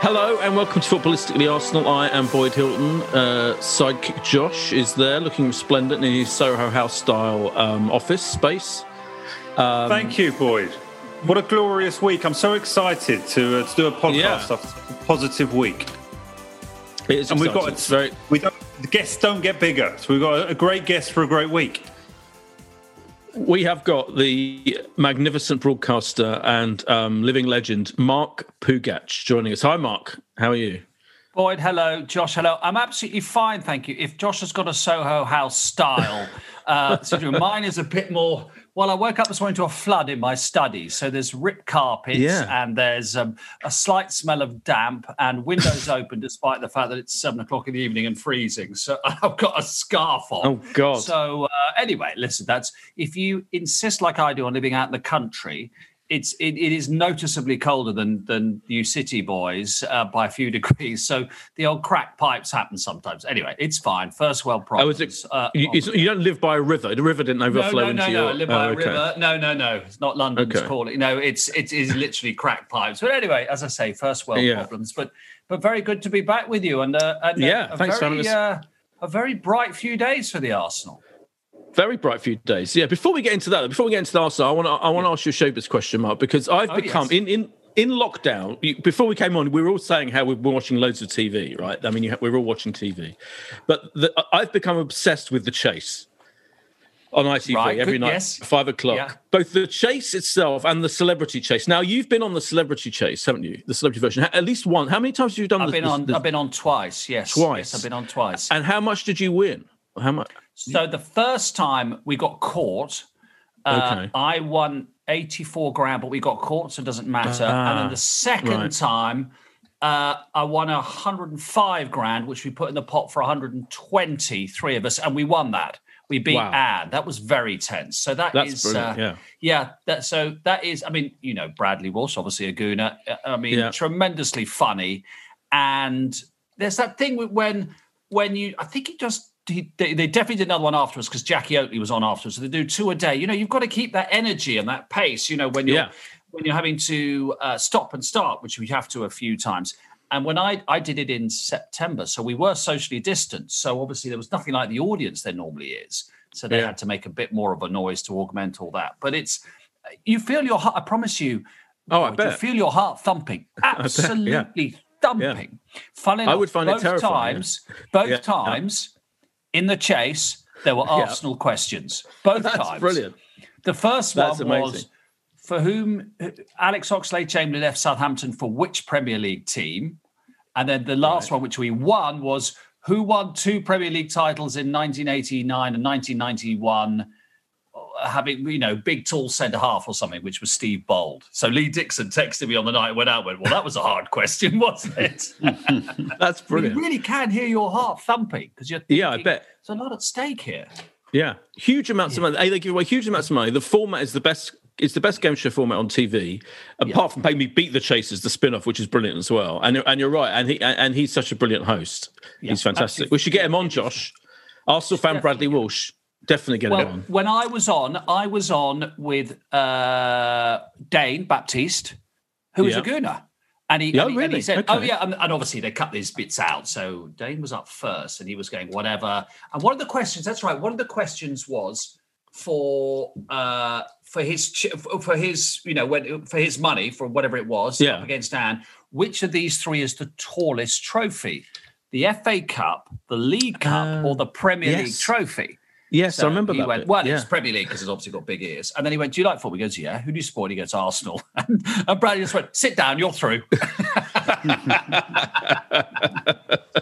Hello and welcome to Footballistically Arsenal. I am Boyd Hilton. Uh, sidekick Josh is there, looking resplendent in his Soho House style um, office space. Um, Thank you, Boyd. What a glorious week! I'm so excited to, uh, to do a podcast Yeah. after a positive week. It is And we've exciting. got It's very. we don't the guests don't get bigger, so we've got a great guest for a great week. We have got the magnificent broadcaster and um, living legend Mark Pougatch joining us. Hi, Mark. How are you? Boyd, hello. Josh, hello. I'm absolutely fine, thank you. If Josh has got a Soho House style, uh, situation, mine is a bit more. Well, I woke up this morning to a flood in my study, so there's ripped carpets Yeah. and there's um, a slight smell of damp and windows open, despite the fact that it's seven o'clock in the evening and freezing. So I've got a scarf on. Oh, God. So uh, anyway, listen. That's if you insist, like I do, on living out in the country. It's it, it is noticeably colder than than you city boys uh, by a few degrees. So the old crack pipes happen sometimes. Anyway, it's fine. First world Oh, problems. uh, you, you don't live by a river. The river didn't no, overflow no, into no, your. no. I live by Oh, a okay. river. No, no, no. It's not London's Okay. calling. No, it's it is literally crack pipes. But anyway, as I say, first world Yeah. problems. But but very good to be back with you. And, uh, and Yeah, a thanks for having us. Uh, a very bright few days for the Arsenal. Very bright few days. Yeah. Before we get into that, before we get into the Arsenal, I want to I want to ask you a showbiz question, Mark, because I've Oh, become yes. in in in lockdown. you- Before we came on, we were all saying how we were watching loads of TV, right? I mean, you, ha- we're all watching TV, but the, I've become obsessed with the chase on ITV Right, every good, night, yes. five o'clock. Yeah. Both the chase itself and the celebrity chase. Now you've been on the celebrity chase, haven't you? The celebrity version, at least one. How many times have you done? I've the, been on. the- I've been on twice. Yes, Twice. Yes, I've been on twice. and how much did you win? How much? So the first time we got caught, uh, Okay. I won 84 grand, but we got caught, so it doesn't matter. and then Ah, the second right. time, uh, I won 105 grand, which we put in the pot for 120, three of us, and we won that. We beat Wow. Anne. That was very tense. So that That's is, uh, yeah. yeah. That so that is. I mean, you know, Bradley Walsh, obviously a gooner. uh, I mean, Yeah. tremendously funny, and there's that thing when when you. I think he just. He, they, they definitely did another one afterwards because Jacqui Oatley was on afterwards. So they do two a day. You know, you've got to keep that energy and that pace. You know, when you're Yeah. when you're having to uh, stop and start, which we have to a few times. And when I I did it in September, so we were socially distanced. So obviously there was nothing like the audience there normally is. So they Yeah. had to make a bit more of a noise to augment all that. But it's you feel your heart. I promise you. Oh, I bet. You feel your heart thumping. Absolutely thumping. Funnily I enough, would find it terrifying, yeah. times, both Yeah. times in the chase, there were Arsenal questions. Both That's times. brilliant. The first That's one was for whom Alex Oxlade Chamberlain left Southampton for which Premier League team? And then the last one, which we won, was who won two Premier League titles in 1989 and 1991, uh, having, you know, big, tall centre half or something, which was Steve Bould. So Lee Dixon texted me on the night it went out, went, well, that was a hard question, wasn't it? That's brilliant. you really can hear your heart thumping because you're thinking, Yeah, I bet. There's a lot at stake here. Yeah, huge amounts of money. They give away huge amounts of money. The format is the best it's the best game show format on TV, apart from playing me beat the Chasers, the spin-off, which is brilliant as well. And and you're right, and he and he's such a brilliant host. he's fantastic. absolutely. We should get him on, Josh. Arsenal fan Bradley Walsh. Definitely get Well, on. when I was on, I was on with uh, Dane Baptiste, who was Yeah. a gooner. And he, Yeah, and he, and he really? said, "Oh yeah," and, and obviously they cut these bits out. So Dane was up first, and he was going whatever. And one of the questions—that's right. One of the questions was for uh, for his for his you know when for his money for whatever it was Yeah. up against Dan. Which of these three is the tallest trophy? The FA Cup, the League Cup, or the Premier League trophy? Yes, So I remember he that. Went, bit. well, yeah. it's Premier League because it's obviously got big ears. And then he went, "Do you like football?" He goes, "Yeah." Who do you support? He goes, "Arsenal." And, and Bradley just went, "Sit down, you're through."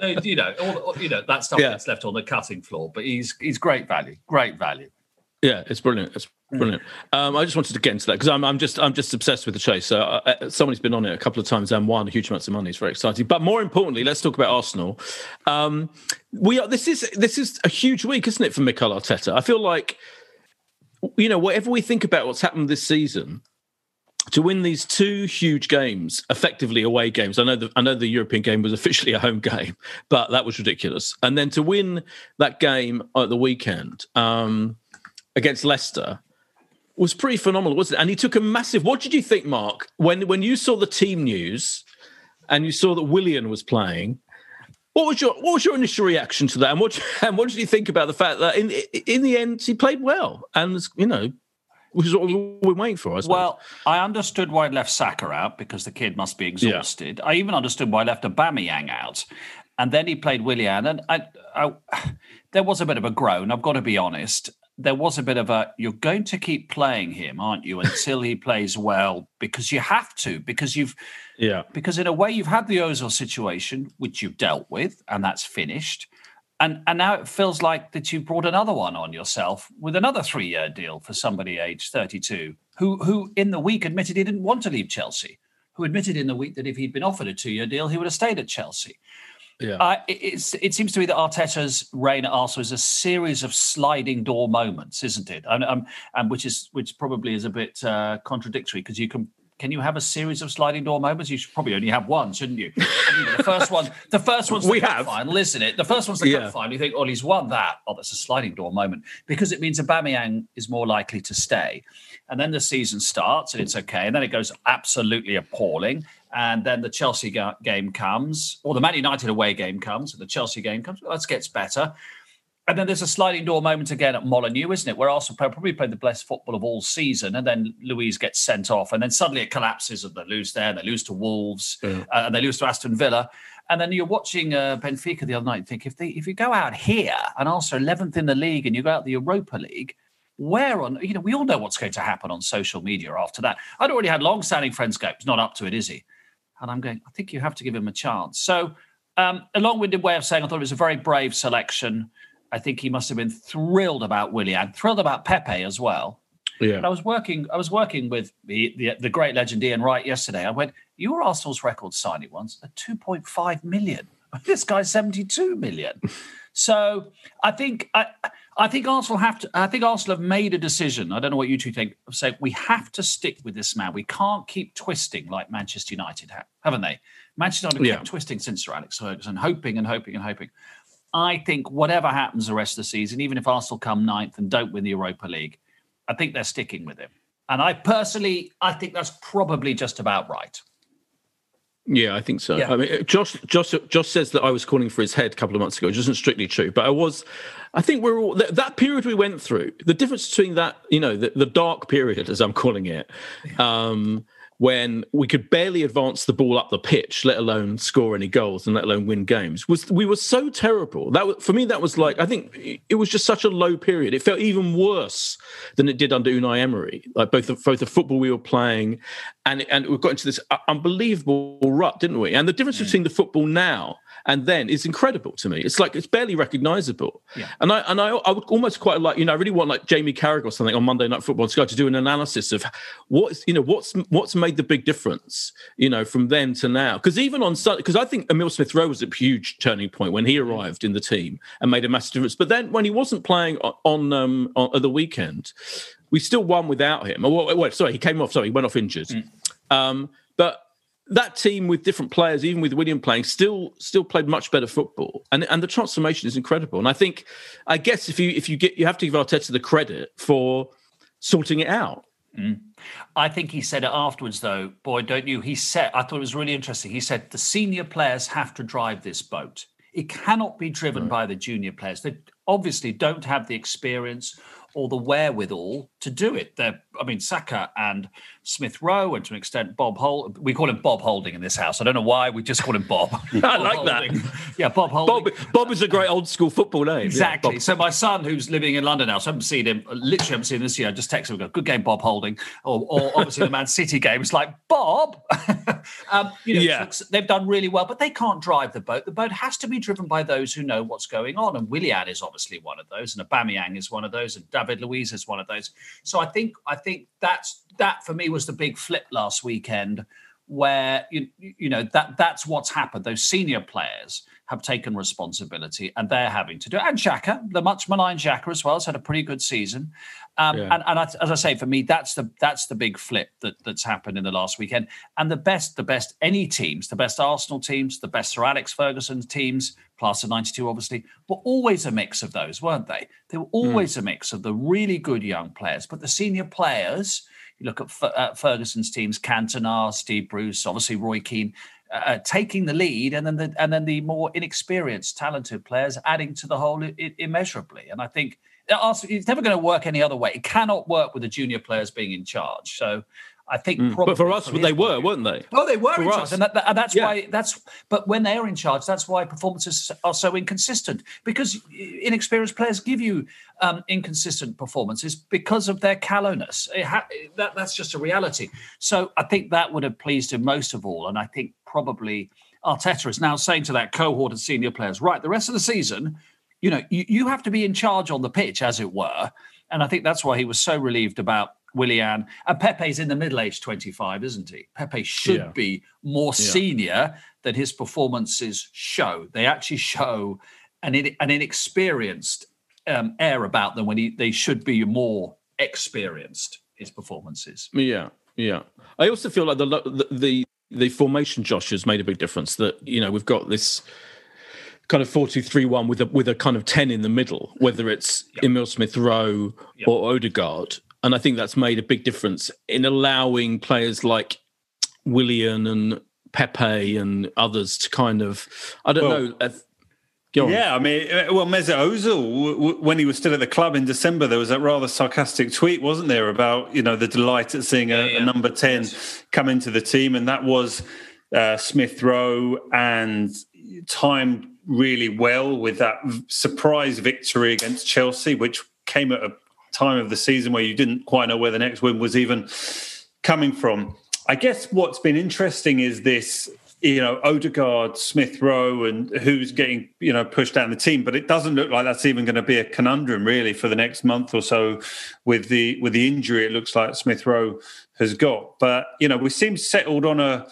so, you know, all, all- you know that stuff Yeah. gets left on the cutting floor. But he's he's great value, great value. Yeah, it's brilliant. It's brilliant. Um, I just wanted to get into that because I'm, I'm just I'm just obsessed with the chase. So uh, uh, somebody's been on it a couple of times and won huge amounts of money. It's very exciting. But more importantly, let's talk about Arsenal. Um, we are this is this is a huge week, isn't it, for Mikel Arteta? I feel like you know whatever we think about what's happened this season. To win these two huge games, effectively away games. I know the I know the European game was officially a home game, but that was ridiculous. And then to win that game at the weekend, um, against Leicester was pretty phenomenal, wasn't it? And he took a massive. What did you think, Mark, when when you saw the team news and you saw that Willian was playing? What was your what was your initial reaction to that? And what and what did you think about the fact that in in the end he played well and you know which is what we we're waiting for? I suppose. Well, I understood why he left Saka out because the kid must be exhausted. I even understood why he left Aubameyang out, and then he played Willian. And I, I, there was a bit of a groan. I've got to be honest. There was a bit of a you're going to keep playing him, aren't you, until he plays well because you have to because you've yeah, because in a way you've had the Ozil situation which you've dealt with and that's finished. And and now it feels like that you brought another one on yourself with another three year deal for somebody aged 32 who who in the week admitted he didn't want to leave Chelsea, who admitted in the week that if he'd been offered a two year deal, he would have stayed at Chelsea. Yeah, Uh, it, it's, it seems to me that Arteta's reign at Arsenal is a series of sliding door moments, isn't it? And, um, and which is which probably is a bit uh, contradictory because you can can you have a series of sliding door moments? You should probably only have one, shouldn't you? You know, the first one, the first one's the We have. final, isn't it? The first one's the Yeah. cup final. You think, oh, he's won that. Oh, that's a sliding door moment because it means Aubameyang is more likely to stay. And then the season starts and it's okay. And then it goes absolutely appalling. And then the Chelsea ga- game comes, or the Man United away game comes, and the Chelsea game comes. Well, that gets better. And then there's a sliding door moment again at Molineux, isn't it? Where Arsenal probably played the best football of all season, and then Luiz gets sent off, and then suddenly it collapses, and they lose there, and they lose to Wolves, uh, and they lose to Aston Villa, and then you're watching uh, Benfica the other night. And think if they if you go out here and Arsenal 11th in the league, and you go out the Europa League, where on you know we all know what's going to happen on social media after that. I'd already had long-standing friends go, he's not up to it, is he? And I'm going, I think you have to give him a chance. So, um, a long-winded way of saying, I thought it was a very brave selection. I think he must have been thrilled about Willian, thrilled about Pepe as well. yeah. And I was working, I was working with the, the the great legend Ian Wright yesterday. I went, "You were Arsenal's record signing once at 2.5 million. This guy's seventy two million. So I think I, I think Arsenal have to. I think Arsenal have made a decision. I don't know what you two think. Of saying we have to stick with this man. We can't keep twisting like Manchester United have, haven't they? Manchester United Yeah. kept twisting since Sir Alex Ferguson, hoping and hoping and hoping. I think whatever happens the rest of the season, even if Arsenal come ninth and don't win the Europa League, I think they're sticking with him. And I personally, I think that's probably just about right. Yeah, I think so. Yeah. I mean, Josh, Josh, Josh says that I was calling for his head a couple of months ago, which isn't strictly true. But I was, I think we're all that, that period we went through. The difference between that, you know, the, the dark period, as I'm calling it, um, when we could barely advance the ball up the pitch, let alone score any goals and let alone win games, was we were so terrible. That was, for me, that was like I think it was just such a low period. It felt even worse than it did under Unai Emery. Like both the, both the football we were playing, and and we got into this uh, unbelievable rut, didn't we? And the difference hmm. between the football now and then is incredible to me. It's like it's barely recognisable. Yeah. And I and I, I would almost quite like you know I really want like Jamie Carragher or something on Monday Night Football to go to do an analysis of what's you know what's what's made the big difference you know from then to now because even on Sunday because I think Emil Smith Rowe was a huge turning point when he arrived in the team and made a massive difference. But then when he wasn't playing on on, um, on at the weekend. we still won without him. Oh, well, sorry, he came off. Sorry, he went off injured. Mm. Um, but that team with different players, even with Willian playing, still still played much better football, and and the transformation is incredible. And I think, I guess if you if you get you have to give Arteta the credit for sorting it out. Mm. I think he said it afterwards, though. Boy, don't you? He said, I thought it was really interesting. He said the senior players have to drive this boat. It cannot be driven right. by the junior players. They obviously don't have the experience or the wherewithal to do it. They're, I mean, Saka and Smith Rowe, and to an extent, Bob Holding. We call him Bob Holding in this house. I don't know why we just call him Bob. I like Holding. that. Yeah, Bob Holding. Bob, Bob is a great old school football name. Exactly. Yeah, so my son, who's living in London now, so I haven't seen him. Literally, I haven't seen him this year. I just texted him, go, "Good game, Bob Holding," or, or obviously the Man City game. It's like Bob. um, you know, yeah. they've done really well, but they can't drive the boat. The boat has to be driven by those who know what's going on, and Willian is obviously one of those, and Aubameyang is one of those, and David Luiz is one of those. So I think I think that's that for me was the big flip last weekend, where you you know that that's what's happened. Those senior players have taken responsibility and they're having to do it. And Xhaka, the much maligned Xhaka as well, has had a pretty good season. Um, yeah. And, and I, as I say, for me, that's the that's the big flip that that's happened in the last weekend. And the best, the best any teams, the best Arsenal teams, the best Sir Alex Ferguson teams, class of '92, obviously, were always a mix of those, weren't they? They were hmm. always mm. a mix of the really good young players, but the senior players. You look at uh, Ferguson's teams: Cantona, Steve Bruce, obviously Roy Keane. Uh, uh, taking the lead, and then the and then the more inexperienced, talented players adding to the whole I- immeasurably. And I think it's never going to work any other way. It cannot work with the junior players being in charge. So I think, mm. but for us, they were, weren't they? Oh, they were for in us. charge, and, that, and that's yeah. why. That's but when they are in charge, that's why performances are so inconsistent because inexperienced players give you um, inconsistent performances because of their callowness. Ha- that, that's just a reality. So I think that would have pleased him most of all, and I think probably Arteta is now saying to that cohort of senior players, right, the rest of the season, you know, you, you have to be in charge on the pitch, as it were. And I think that's why he was so relieved about Willian. And Pepe's in the middle age 25, isn't he? Pepe should yeah. be more yeah. senior than his performances show. They actually show an, an inexperienced um, air about them when he, they should be more experienced, his performances. Yeah, yeah. I also feel like the, the, the, the formation, Josh, has made a big difference. That, you know, we've got this kind of 4-2-3-1 with a with a kind of 10 in the middle whether it's yep. Emil Smith Rowe yep. or Odegaard and I think that's made a big difference in allowing players like Willian and Pepe and others to kind of, I don't well, know. Uh, yeah, I mean, uh, well, Mesut Ozil, when he was still at the club in December, there was that rather sarcastic tweet, wasn't there, about you know the delight at seeing a, yeah, yeah. a number ten yes. come into the team, and that was uh, Smith Rowe and timed really well with that surprise victory against Chelsea, which came at a time of the season where you didn't quite know where the next win was even coming from. I guess what's been interesting is this, you know, Odegaard, Smith Rowe, and who's getting, you know, pushed down the team. But it doesn't look like that's even going to be a conundrum really for the next month or so with the with the injury it looks like Smith Rowe has got. But you know, we seem settled on a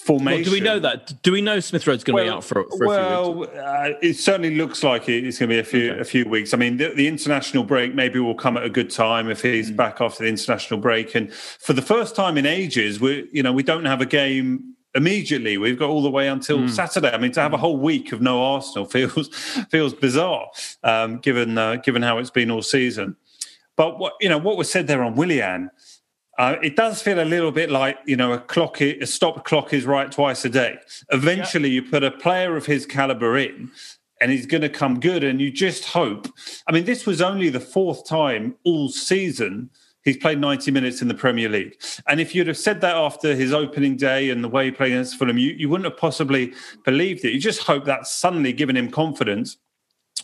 formation. Well, do we know that? Do we know Smith Rowe's going to well, be out for, for well, a few weeks? Uh, it certainly looks like it's going to be a few okay. a few weeks. I mean, the, the, international break maybe will come at a good time if he's mm. back after the international break. And for the first time in ages, we you know we don't have a game immediately. We've got all the way until mm. Saturday. I mean, to have a whole week of no Arsenal feels feels bizarre, um, given uh, given how it's been all season. But what you know, what was said there on Willian uh, it does feel a little bit like you know a clock, a stop clock is right twice a day. Eventually, you put a player of his caliber in, and he's going to come good. And you just hope. I mean, this was only the fourth time all season he's played 90 minutes in the Premier League. And if you'd have said that after his opening day and the way he played against Fulham, you, you wouldn't have possibly believed it. You just hope that's suddenly given him confidence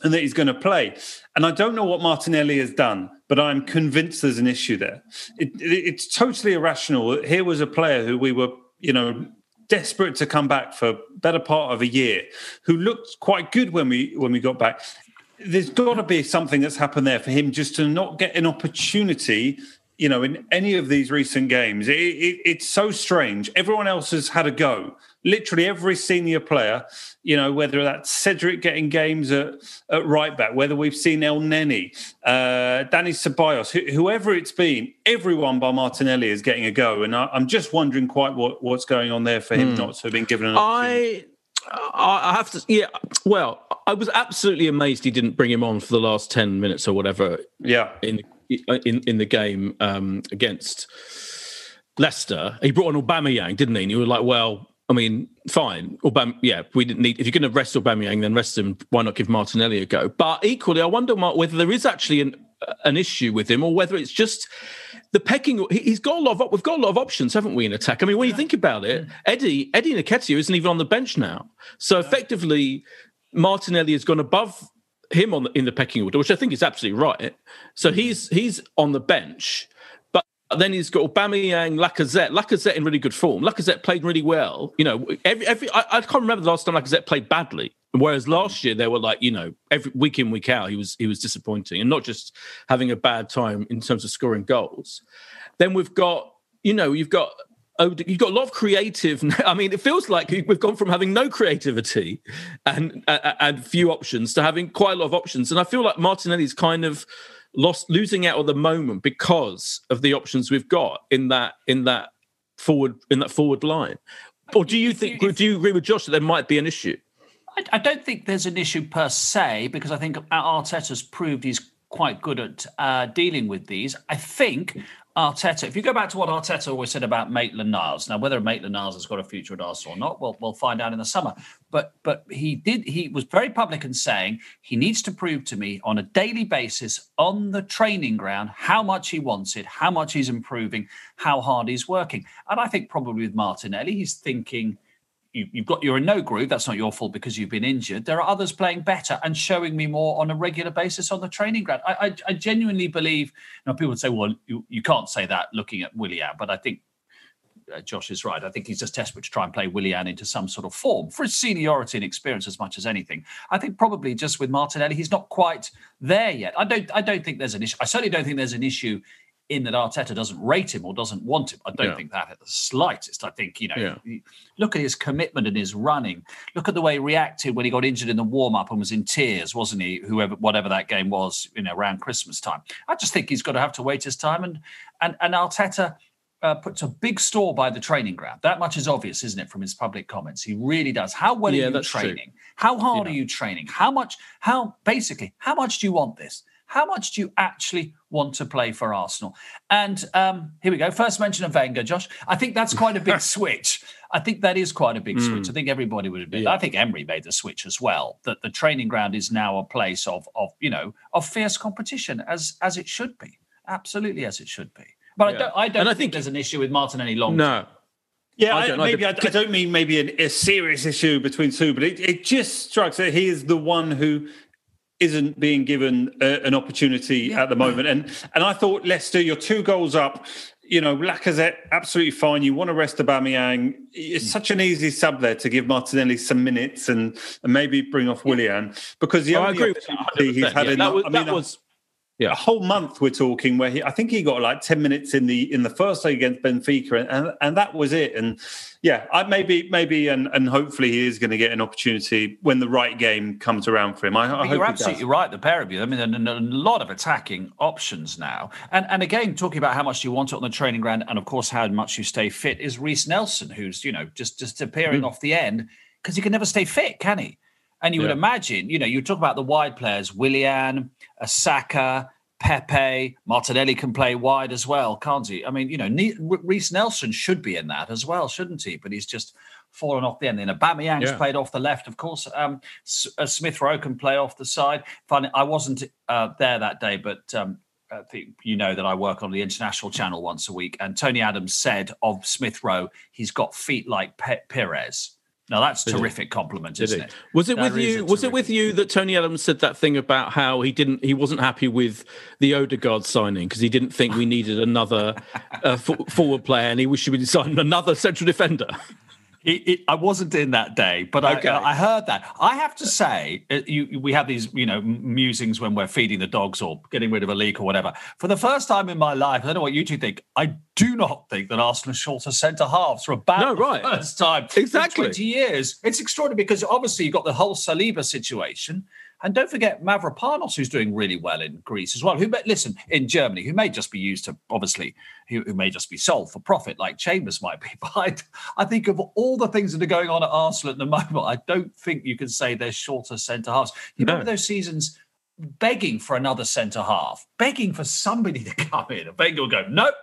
and that he's going to play. And I don't know what Martinelli has done, but I'm convinced there's an issue there. It, it, it's totally irrational. Here was a player who we were, you know, desperate to come back for better part of a year, who looked quite good when we when we got back. There's got to be something that's happened there for him just to not get an opportunity you know, in any of these recent games, it, it, it's so strange. Everyone else has had a go. Literally every senior player, you know, whether that's Cedric getting games at, at right back, whether we've seen Elneny, uh, Danny Ceballos, wh- whoever it's been, everyone by Martinelli is getting a go. And I, am just wondering quite what, what's going on there for him mm. not to have been given an I, I have to, yeah. Well, I was absolutely amazed he didn't bring him on for the last ten minutes or whatever. Yeah, in in in the game um, against Leicester, he brought on Aubameyang, didn't he? And you were like, well, I mean, fine. Aubame- yeah, we didn't need. If you're going to rest Aubameyang, then rest him. Why not give Martinelli a go? But equally, I wonder Mark, whether there is actually an uh, an issue with him, or whether it's just the pecking. He's got a lot of. We've got a lot of options, haven't we, in attack? I mean, when you think about it, Eddie Eddie Nketiah isn't even on the bench now. So effectively, Martinelli has gone above him on the, in the pecking order, which I think is absolutely right. So mm. he's he's on the bench, then he's got Aubameyang, Lacazette. Lacazette in really good form. Lacazette played really well. You know, every every I, I can't remember the last time Lacazette played badly. Whereas last year they were like, you know, every week in week out he was he was disappointing, and not just having a bad time in terms of scoring goals. Then we've got you know you've got oh, you've got a lot of creative. I mean, it feels like we've gone from having no creativity and and few options to having quite a lot of options. And I feel like Martinelli's kind of lost, losing out at the moment because of the options we've got in that in that forward in that forward line. Or do you think? Do you agree with Josh that there might be an issue? I, don't think there's an issue per se because I think Arteta's proved he's quite good at uh, dealing with these. I think Arteta, if you go back to what Arteta always said about Maitland Niles, now whether Maitland Niles has got a future at Arsenal or not, we'll, we'll find out in the summer. But but he did he was very public in saying he needs to prove to me on a daily basis on the training ground how much he wants it, how much he's improving, how hard he's working. And I think probably with Martinelli, he's thinking you, have got you're in no groove. That's not your fault because you've been injured. There are others playing better and showing me more on a regular basis on the training ground. I, I, I genuinely believe. You people would say, "Well, you, you can't say that looking at Willian," but I think uh, Josh is right. I think he's just desperate to try and play Willian into some sort of form for his seniority and experience as much as anything. I think probably just with Martinelli, he's not quite there yet. I don't. I don't think there's an issue. I certainly don't think there's an issue in that Arteta doesn't rate him or doesn't want him. I don't yeah. think that at the slightest. I think, you know, yeah. look at his commitment and his running. Look at the way he reacted when he got injured in the warm up and was in tears, wasn't he? Whoever, whatever that game was, you know, around Christmas time. I just think he's got to have to wait his time. And, and, and Arteta, uh, puts a big store by the training ground. That much is obvious, isn't it, from his public comments? He really does. How well yeah, are you training? True. How hard yeah. are you training? How much? How basically? How much do you want this? How much do you actually want to play for Arsenal? And um, here we go. First mention of Wenger, Josh. I think that's quite a big switch. I think that is quite a big mm. switch. I think everybody would admit. Yeah. I think Emery made the switch as well. That the training ground is now a place of of you know of fierce competition as as it should be. Absolutely as it should be. But yeah. I don't. I don't think, think, there's an issue with Martinelli long. No. Yeah, I I, maybe I, I, don't mean maybe an, a serious issue between two, but it, it just strikes that he is the one who isn't being given a, an opportunity yeah. at the moment. And and I thought Leicester, you're two goals up. You know, Lacazette, absolutely fine. You want to rest Aubameyang. It's mm. such an easy sub there to give Martinelli some minutes and, and maybe bring off Willian because the oh, only opportunity he's had yeah, in that was, I mean, that was yeah. a whole month we're talking where he I think he got like 10 minutes in the in the first leg against Benfica and, and, and that was it. And yeah I maybe maybe and and hopefully he is going to get an opportunity when the right game comes around for him. I, I, you're absolutely right the pair of you. I mean a, a lot of attacking options now. And and again talking about how much you want it on the training ground and of course how much you stay fit is Reiss Nelson who's you know just just appearing mm. off the end because he can never stay fit can he and you yeah. would imagine, you know, you talk about the wide players, Willian, Saka, Pepe, Martinelli can play wide as well, can't he? I mean, you know, Reiss Nelson should be in that as well, shouldn't he? But he's just fallen off the end. Then Aubameyang's yeah. played off the left, of course. Um, uh, Smith Rowe can play off the side. Funny, I wasn't uh, there that day, but um, I think you know that I work on the international channel once a week. And Tony Adams said of Smith Rowe, he's got feet like Pe- Pires. Now that's terrific compliment, isn't it? Was it that with you? Was it with you that Tony Adams said that thing about how he didn't, he wasn't happy with the Odegaard signing because he didn't think we needed another uh, forward player, and he wished we would sign another central defender. I wasn't in that day, but okay. I, I, heard that. I have to say, uh, you, we have these, you know, musings when we're feeding the dogs or getting rid of a leak or whatever. For the first time in my life, I don't know what you two think. I do not think that Arsenal short of centre halves for about no, right. the first time exactly. in 20 years. It's extraordinary because obviously you've got the whole Saliba situation. And don't forget Mavropanos, who's doing really well in Greece as well. Who, may, listen, in Germany, who may just be used to, obviously, who, who may just be sold for profit, like Chambers might be. But I, I, think of all the things that are going on at Arsenal at the moment, I don't think you can say they're shorter centre halves. You no. remember those seasons begging for another centre half, begging for somebody to come in. And Wenger will go, nope,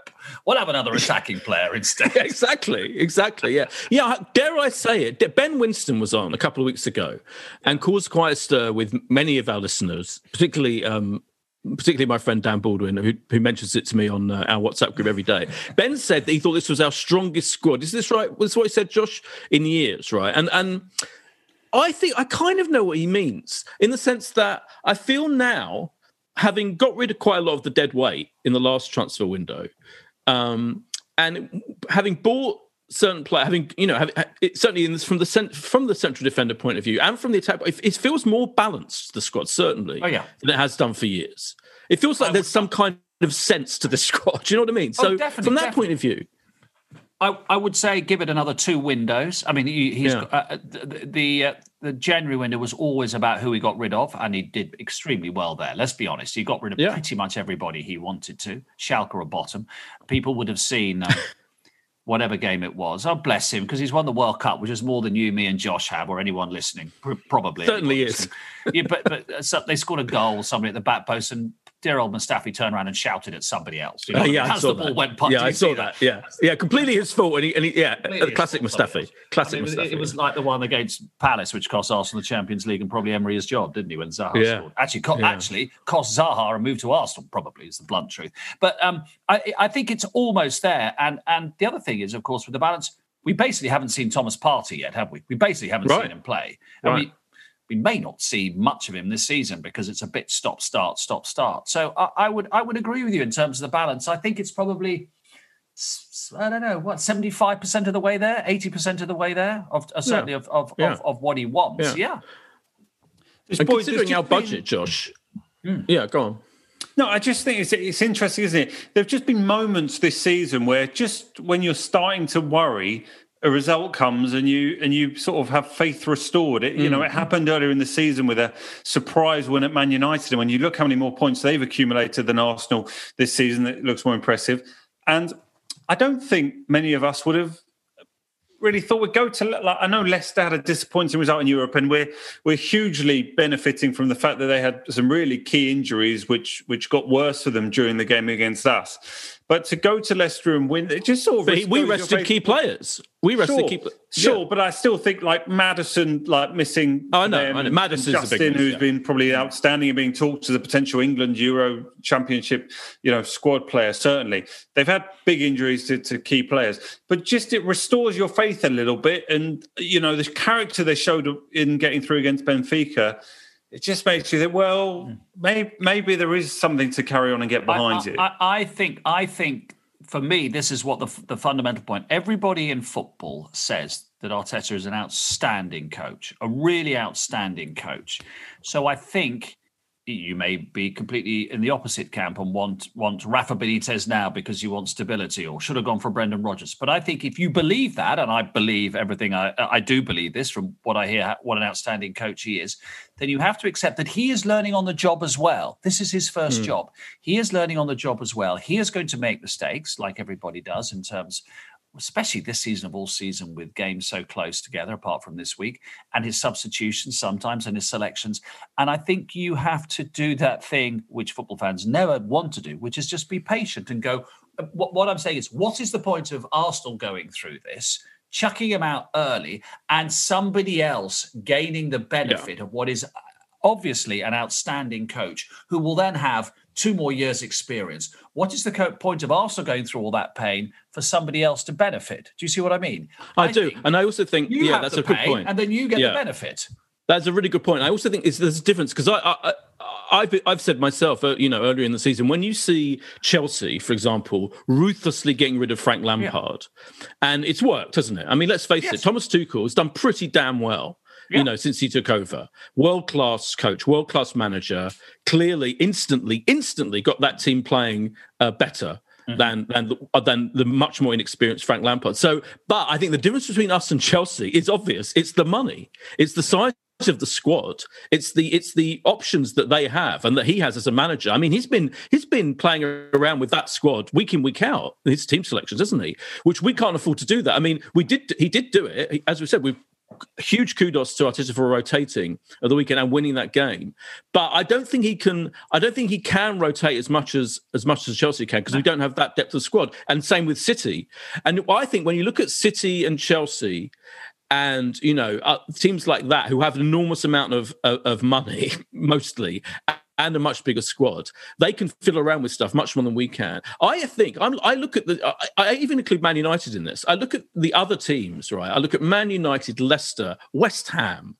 we'll have another attacking player instead. exactly, exactly. Yeah. Yeah, dare I say it? Ben Winston was on a couple of weeks ago and caused quite a stir with many of our listeners, particularly um, particularly my friend Dan Baldwin, who, who mentions it to me on uh, our WhatsApp group every day. Ben said that he thought this was our strongest squad. Is this right? Was what he said, Josh? In years, right? And and I think I kind of know what he means in the sense that I feel now, having got rid of quite a lot of the dead weight in the last transfer window, um, and having bought certain player, having you know, having, it, certainly this, from the cent, from the central defender point of view, and from the attack, it, it feels more balanced. The squad certainly, oh, yeah. than it has done for years. It feels like I there's would, some kind of sense to the squad. Do you know what I mean? Oh, so from that definitely. point of view, I, I, would say give it another two windows. I mean, he, he's yeah. uh, the the, uh, the, January window was always about who he got rid of, and he did extremely well there. Let's be honest, he got rid of yeah. pretty much everybody he wanted to. Schalke or bottom. People would have seen. Uh, whatever game it was. Oh, bless him, because he's won the World Cup, which is more than you, me, and Josh have, or anyone listening. Probably. Certainly is. yeah, but, but uh, so they scored a goal, somebody at the back post, and dear old Mustafi turned around and shouted at somebody else. You know, uh, yeah, I saw the ball that. went Yeah, I saw that? that. Yeah, yeah, completely his fault. And he, and he yeah, classic Mustafi. Classic I mean, Mustafi. It, was like the one against Palace, which cost Arsenal the Champions League and probably Emery his job, didn't he? When Zaha yeah. scored, actually, co- yeah. actually cost Zaha a move to Arsenal. Probably is the blunt truth. But um, I, I think it's almost there. And and the other thing is, of course, with the balance we basically haven't seen Thomas Partey yet, have we? We basically haven't right. seen him play. Right. we, we may not see much of him this season because it's a bit stop start stop start. So I, I would I would agree with you in terms of the balance. I think it's probably I don't know what seventy five percent of the way there, eighty percent of the way there of uh, certainly yeah. of of, yeah. of, of what he wants. Yeah. yeah. And considering our budget, Josh. Mm. Yeah, go on. No, I just think it's it's interesting, isn't it? There've just been moments this season where just when you're starting to worry a result comes and you and you sort of have faith restored. It, mm. You know, it mm. happened earlier in the season with a surprise win at Man United, and when you look how many more points they've accumulated than Arsenal this season, it looks more impressive. And I don't think many of us would have really thought we'd go to. Like, I know Leicester had a disappointing result in Europe, and we're we're hugely benefiting from the fact that they had some really key injuries, which which got worse for them during the game against us. But to go to Leicester and win, it just sort of. we rested key players. We rested sure, key. Sure, yeah. but I still think like Maddison, like missing. Oh, I know. I know. Maddison's Justin, big who's yeah. been probably outstanding and being talked to the potential England Euro Championship, you know, squad player. Certainly, they've had big injuries to, to key players, but just it restores your faith a little bit, and you know the character they showed in getting through against Benfica it just makes you think, well, hmm. maybe, maybe there is something to carry on and get behind I, it. I, I, think, I think for me, this is what the, the fundamental point. Everybody in football says that Arteta is an outstanding coach, a really outstanding coach. So I think you may be completely in the opposite camp and want want Rafa Benitez now because you want stability, or should have gone for Brendan Rodgers. But I think if you believe that, and I believe everything, I I do believe this from what I hear, what an outstanding coach he is, then you have to accept that he is learning on the job as well. This is his first mm. job. He is learning on the job as well. He is going to make mistakes, like everybody does, in terms especially this season of all season with games so close together, apart from this week, and his substitutions sometimes and his selections. And I think you have to do that thing which football fans never want to do, which is just be patient and go. Uh, what, what I'm saying is, what is the point of Arsenal going through this? Chucking him out early and somebody else gaining the benefit yeah. of what is obviously an outstanding coach who will then have two more years' experience. What is the point of Arsenal going through all that pain for somebody else to benefit? Do you see what I mean? I, I do, and I also think yeah, that's a good point. And then you get yeah. the benefit. That's a really good point. I also think there's a difference because I, I I've I've said myself, uh, you know, earlier in the season, when you see Chelsea, for example, ruthlessly getting rid of Frank Lampard, yeah. and it's worked, hasn't it? I mean, let's face yes. it, Thomas Tuchel has done pretty damn well. Yeah. You know, since he took over, world class coach, world class manager, clearly, instantly, instantly got that team playing uh, better mm-hmm. than than the, than the much more inexperienced Frank Lampard. So, but I think the difference between us and Chelsea is obvious. It's the money. It's the size of the squad. It's the it's the options that they have and that he has as a manager. I mean, he's been he's been playing around with that squad week in week out. His team selections, isn't he? Which we can't afford to do that. I mean, we did he did do it. As we said, we've huge kudos to Arteta for rotating at the weekend and winning that game. But I don't think he can. I don't think he can rotate as much as as much as Chelsea can because we don't have that depth of squad. And same with City. And I think when you look at City and Chelsea. And you know uh, teams like that who have an enormous amount of of, of money, mostly, and a much bigger squad, they can fiddle around with stuff much more than we can. I think I'm, i look at the. I, I, even include Man United in this. I look at the other teams, right? I look at Man United, Leicester, West Ham,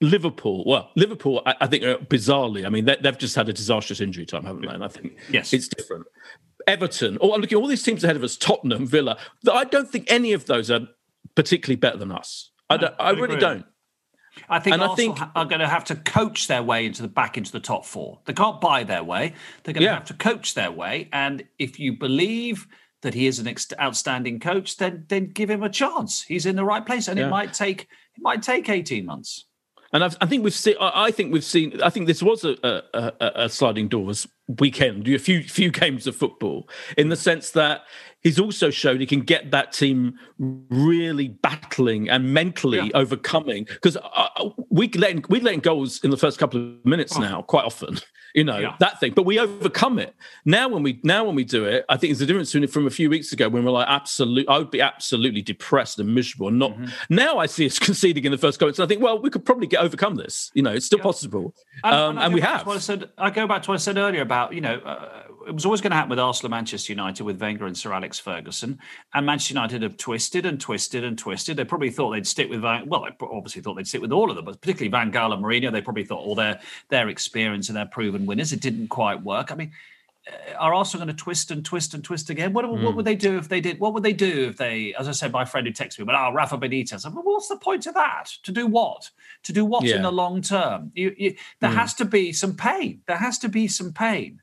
Liverpool. Well, Liverpool, I, I think uh, bizarrely, I mean, they, have just had a disastrous injury time, haven't they? And I think yes, it's different. Everton. Oh, I'm looking at all these teams ahead of us: Tottenham, Villa. I don't think any of those are particularly better than us. I, don't, I really don't. I think and Arsenal I think, are going to have to coach their way into the back into the top four. They can't buy their way. They're going to have to coach their way. And if you believe that he is an ex- outstanding coach, then then give him a chance. He's in the right place, and yeah. it might take it might take eighteen months. And I've, i think we've seen. I think we've seen. I think this was a, a, a sliding doors weekend. A few few games of football in the hmm. sense that he's also shown he can get that team really battling and mentally yeah. overcoming because uh, uh, we letting we letting goals in the first couple of minutes oh. now quite often you know yeah. that thing but we overcome it now when we now when we do it i think there's a difference between from a few weeks ago when we're like absolute i would be absolutely depressed and miserable and not mm-hmm. now i see us conceding in the first goal and i think well we could probably get overcome this you know it's still yeah. possible and, um, and, and we have I, said, I go back to what i said earlier about you know uh, it was always going to happen with Arsenal Manchester United with Wenger and Sir Alex Ferguson. And Manchester United have twisted and twisted and twisted. They probably thought they'd stick with Van, well, they obviously thought they'd stick with all of them, but particularly Van Gaal and Mourinho, they probably thought all their their experience and their proven winners. It didn't quite work. I mean, uh, are Arsenal going to twist and twist and twist again? What, mm. what hmm. would they do if they did? What would they do if they, as I said, my friend who texted me, but oh, Rafa Benitez. well, what's the point of that? To do what? To do what yeah. in the long term? You, you, there mm. has to be some pain. There has to be some pain.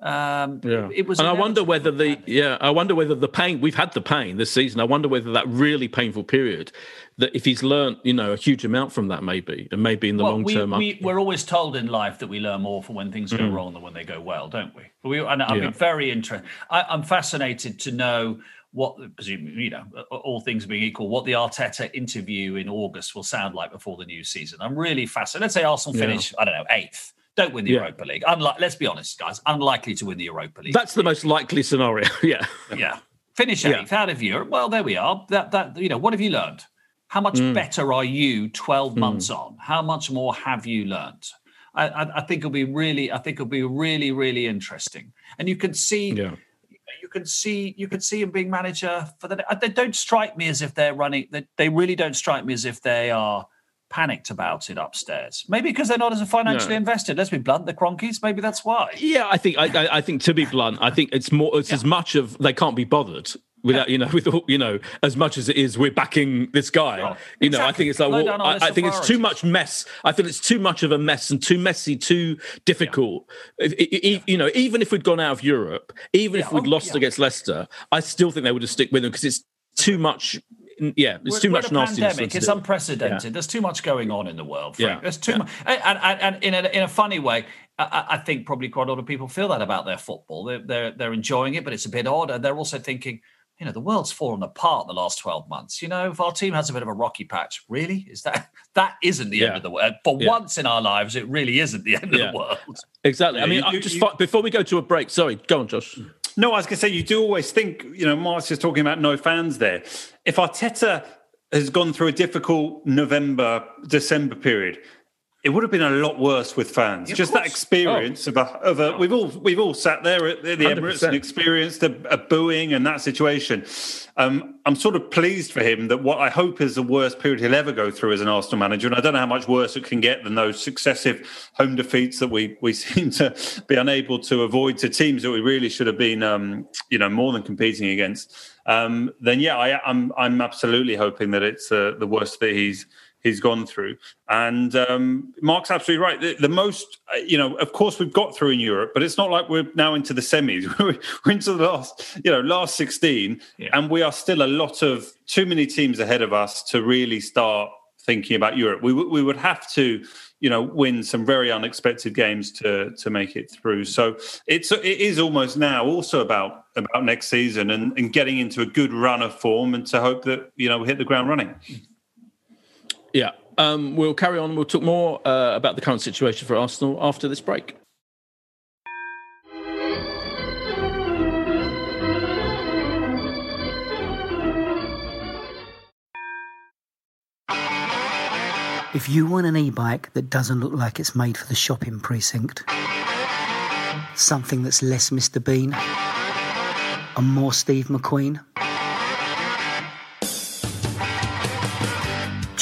Um, yeah. It was, and I wonder whether the yeah, I wonder whether the pain we've had the pain this season. I wonder whether that really painful period that if he's learned, you know, a huge amount from that, maybe, and maybe in the well, long term. We, we, are always told in life that we learn more from when things go mm. wrong than when they go well, don't we? we and I've yeah. been very interested. I'm fascinated to know what, you know, all things being equal, what the Arteta interview in August will sound like before the new season. I'm really fascinated. Let's say Arsenal finish, yeah. I don't know, eighth don't win the yeah. Europa League. Unlike, let's be honest, guys, unlikely to win the Europa League. That's the most likely scenario. yeah. Yeah. Finish eighth yeah. out of Europe. Well, there we are. That that you know, what have you learned? How much mm. better are you 12 mm. months on? How much more have you learned? I, I, I, think it'll be really, I think it'll be really, really interesting. And you can see, yeah. you can see, you can see him being manager for the. They don't strike me as if they're running. They, they really don't strike me as if they are panicked about it upstairs. Maybe because they're not as financially no. invested. Let's be blunt, the Kroenkes. Maybe that's why. Yeah, I think I, I think to be blunt, I think it's more. It's yeah. as much of they can't be bothered without you know with all, you know as much as it is we're backing this guy oh, you know i think it's like well, I, I, think it's too much mess i feel it's too much of a mess and too messy too difficult yeah. if, if, you know even if we'd gone out of europe even yeah. if we'd oh, lost against leicester i still think they would have stick with them because it's too much yeah, it's too much nastiness. Pandemic. It's unprecedented. Yeah. There's too much going on in the world. Frank. Yeah, there's too yeah. much, and, and, and, in a in a funny way, I, I, think probably quite a lot of people feel that about their football. They're, they're they're enjoying it, but it's a bit odd, and they're also thinking. You know the world's fallen apart the last twelve months. You know, if our team has a bit of a rocky patch, really is that that isn't the end of the world. For once in our lives, it really isn't the end of the world. Exactly. I mean, you, just you, before we go to a break. Sorry, go on, Josh. Mm. No, I was going to say you do always think. You know, Mark's just talking about no fans there. If Arteta has gone through a difficult November, December period. It would have been a lot worse with fans. Just that experience oh. of a, of a we've all we've all sat there at the 100%. Emirates and experienced a, a booing and that situation. Um, I'm sort of pleased for him that what I hope is the worst period he'll ever go through as an Arsenal manager, and I don't know how much worse it can get than those successive home defeats that we we seem to be unable to avoid to teams that we really should have been, um, you know, more than competing against. Um, then yeah, I, am I'm, I'm absolutely hoping that it's uh, the worst that he's he's gone through. And um, Mark's absolutely right. The, the, most, uh, you know, of course we've got through in Europe, but it's not like we're now into the semis. we're into the last, you know, last 16, yeah. and we are still a lot of too many teams ahead of us to really start thinking about Europe. We, we would have to, you know, win some very unexpected games to to make it through. So it's it is almost now also about about next season and, and getting into a good run of form and to hope that you know we hit the ground running. Yeah. Um, we'll carry on. We'll talk more uh, about the current situation for Arsenal after this break. If you want an e bike that doesn't look like it's made for the shopping precinct, something that's less Mr. Bean and more Steve McQueen,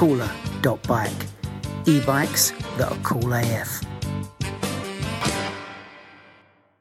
cooler.bike. E-bikes that are cool AF.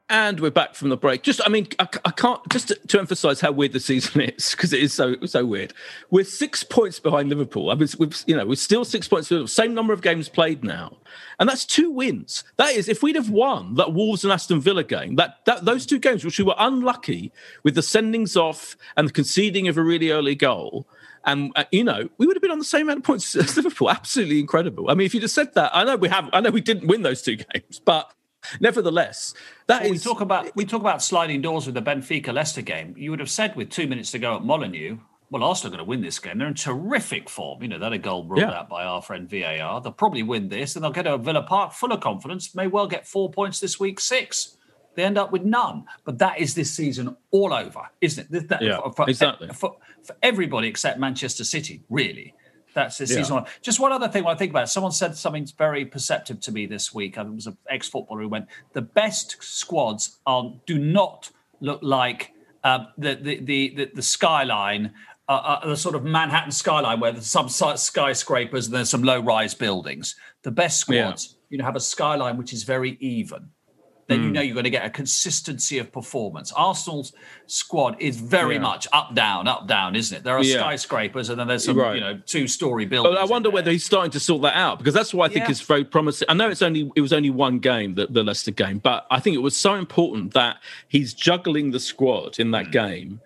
And we're back from the break. Just, I mean, I, I can't just to, to, emphasize how weird the season is because it is so so weird. We're six points behind Liverpool. I mean, we've, you know, we're still six points. Same number of games played now, and that's two wins. That is, if we'd have won that Wolves and Aston Villa game, that that those two games, which we were unlucky with the sendings off and the conceding of a really early goal, and uh, you know we would have been on the same amount of points as Liverpool. Absolutely incredible. I mean, if you just said that, I know we have, I know we didn't win those two games, but nevertheless, that well, is, we talk about we talk about sliding doors with the Benfica Leicester game. You would have said with two minutes to go at Molineux, well, Arsenal are going to win this game. They're in terrific form. You know, that a goal ruled yeah. out by our friend VAR. They'll probably win this, and they'll get to Villa Park full of confidence. May well get four points this week, six. They end up with none. But that is this season all over, isn't it? That, yeah, for, exactly. For, for, everybody except Manchester City, really. That's this yeah. season. Just one other thing when I think about it, someone said something very perceptive to me this week. I was an ex-footballer who went, the best squads are do not look like uh, the, the, the, the, skyline uh, uh, the sort of Manhattan skyline where there's some skyscrapers and there's some low-rise buildings. The best squads, yeah. you know, have a skyline which is very even then mm. you hmm. know you're going to get a consistency of performance. Arsenal's squad is very yeah. much up down, up down, isn't it? There are yeah. skyscrapers and then there's some, right. you know, two story buildings. But I wonder whether he's starting to sort that out because that's what I think yeah. is very promising. I know it's only it was only one game, the, the Leicester game, but I think it was so important that he's juggling the squad in that mm. game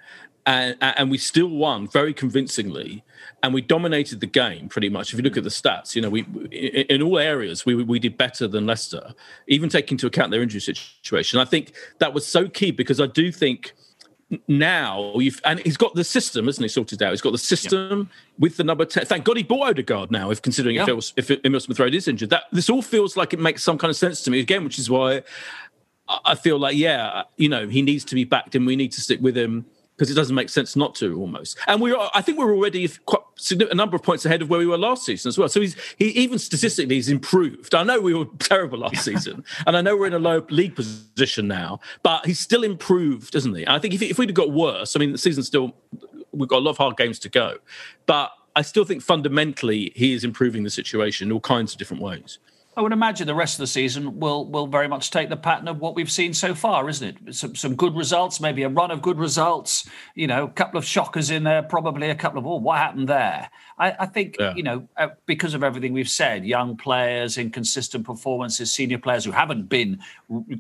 and, and we still won very convincingly and we dominated the game pretty much if you look at the stats you know we in all areas we, we did better than leicester even taking into account their injury situation i think that was so key because i do think now you've and he's got the system, isn't he? Sorted out. He's got the system with the number ten. Thank God he bought Odegaard now. If considering if it was, if Emile Smith Rowe is injured, that this all feels like it makes some kind of sense to me again, which is why I feel like yeah, you know, he needs to be backed, and we need to stick with him because it doesn't make sense not to almost. And we are, I think we're already quite a number of points ahead of where we were last season as well. So he's he even statistically he's improved. I know we were terrible last season, and I know we're in a low league position now, but he's still improved, isn't he? And I think if if we'd have got worse, I mean the season's still we've got a lot of hard games to go, but I still think fundamentally he is improving the situation in all kinds of different ways. I would imagine the rest of the season will will very much take the pattern of what we've seen so far, isn't it? Some, some good results, maybe a run of good results. You know, a couple of shockers in there, probably a couple of oh, what happened there? I, I think yeah. you know uh, because of everything we've said, young players, inconsistent performances, senior players who haven't been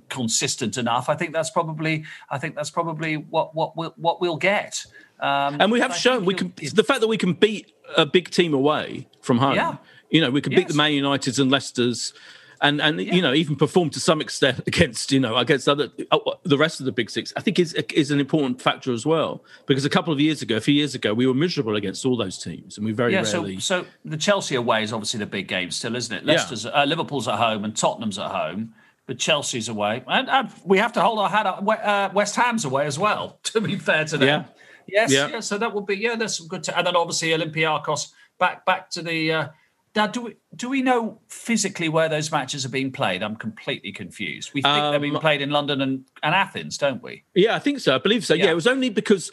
consistent enough. I think that's probably I think that's probably what what we'll, what we'll get. Um, and we have shown we can. The fact that we can beat a big team away from home. Yeah. You know, we could beat the Man Uniteds and Leicester's. And, and you know even perform to some extent against you know against other uh, the rest of the big six I think is is an important factor as well because a couple of years ago a few years ago we were miserable against all those teams and we very Yeah, rarely so so the Chelsea away is obviously the big game still, isn't it? Yeah. Leicester's, uh, Liverpool's at home and Tottenham's at home, but Chelsea's away, and, and we have to hold our hat up. Uh, West Ham's away as well. To be fair to them, Yeah. yes, Yeah. yeah. So that will be yeah, there's some good. T- and then obviously Olympiacos back back to the. Uh, now, do we do we know physically where those matches are being played? I'm completely confused. We think they're being Um, played in London and, and Athens, don't we? Yeah, I think so. I believe so. Yeah, Yeah. it was only because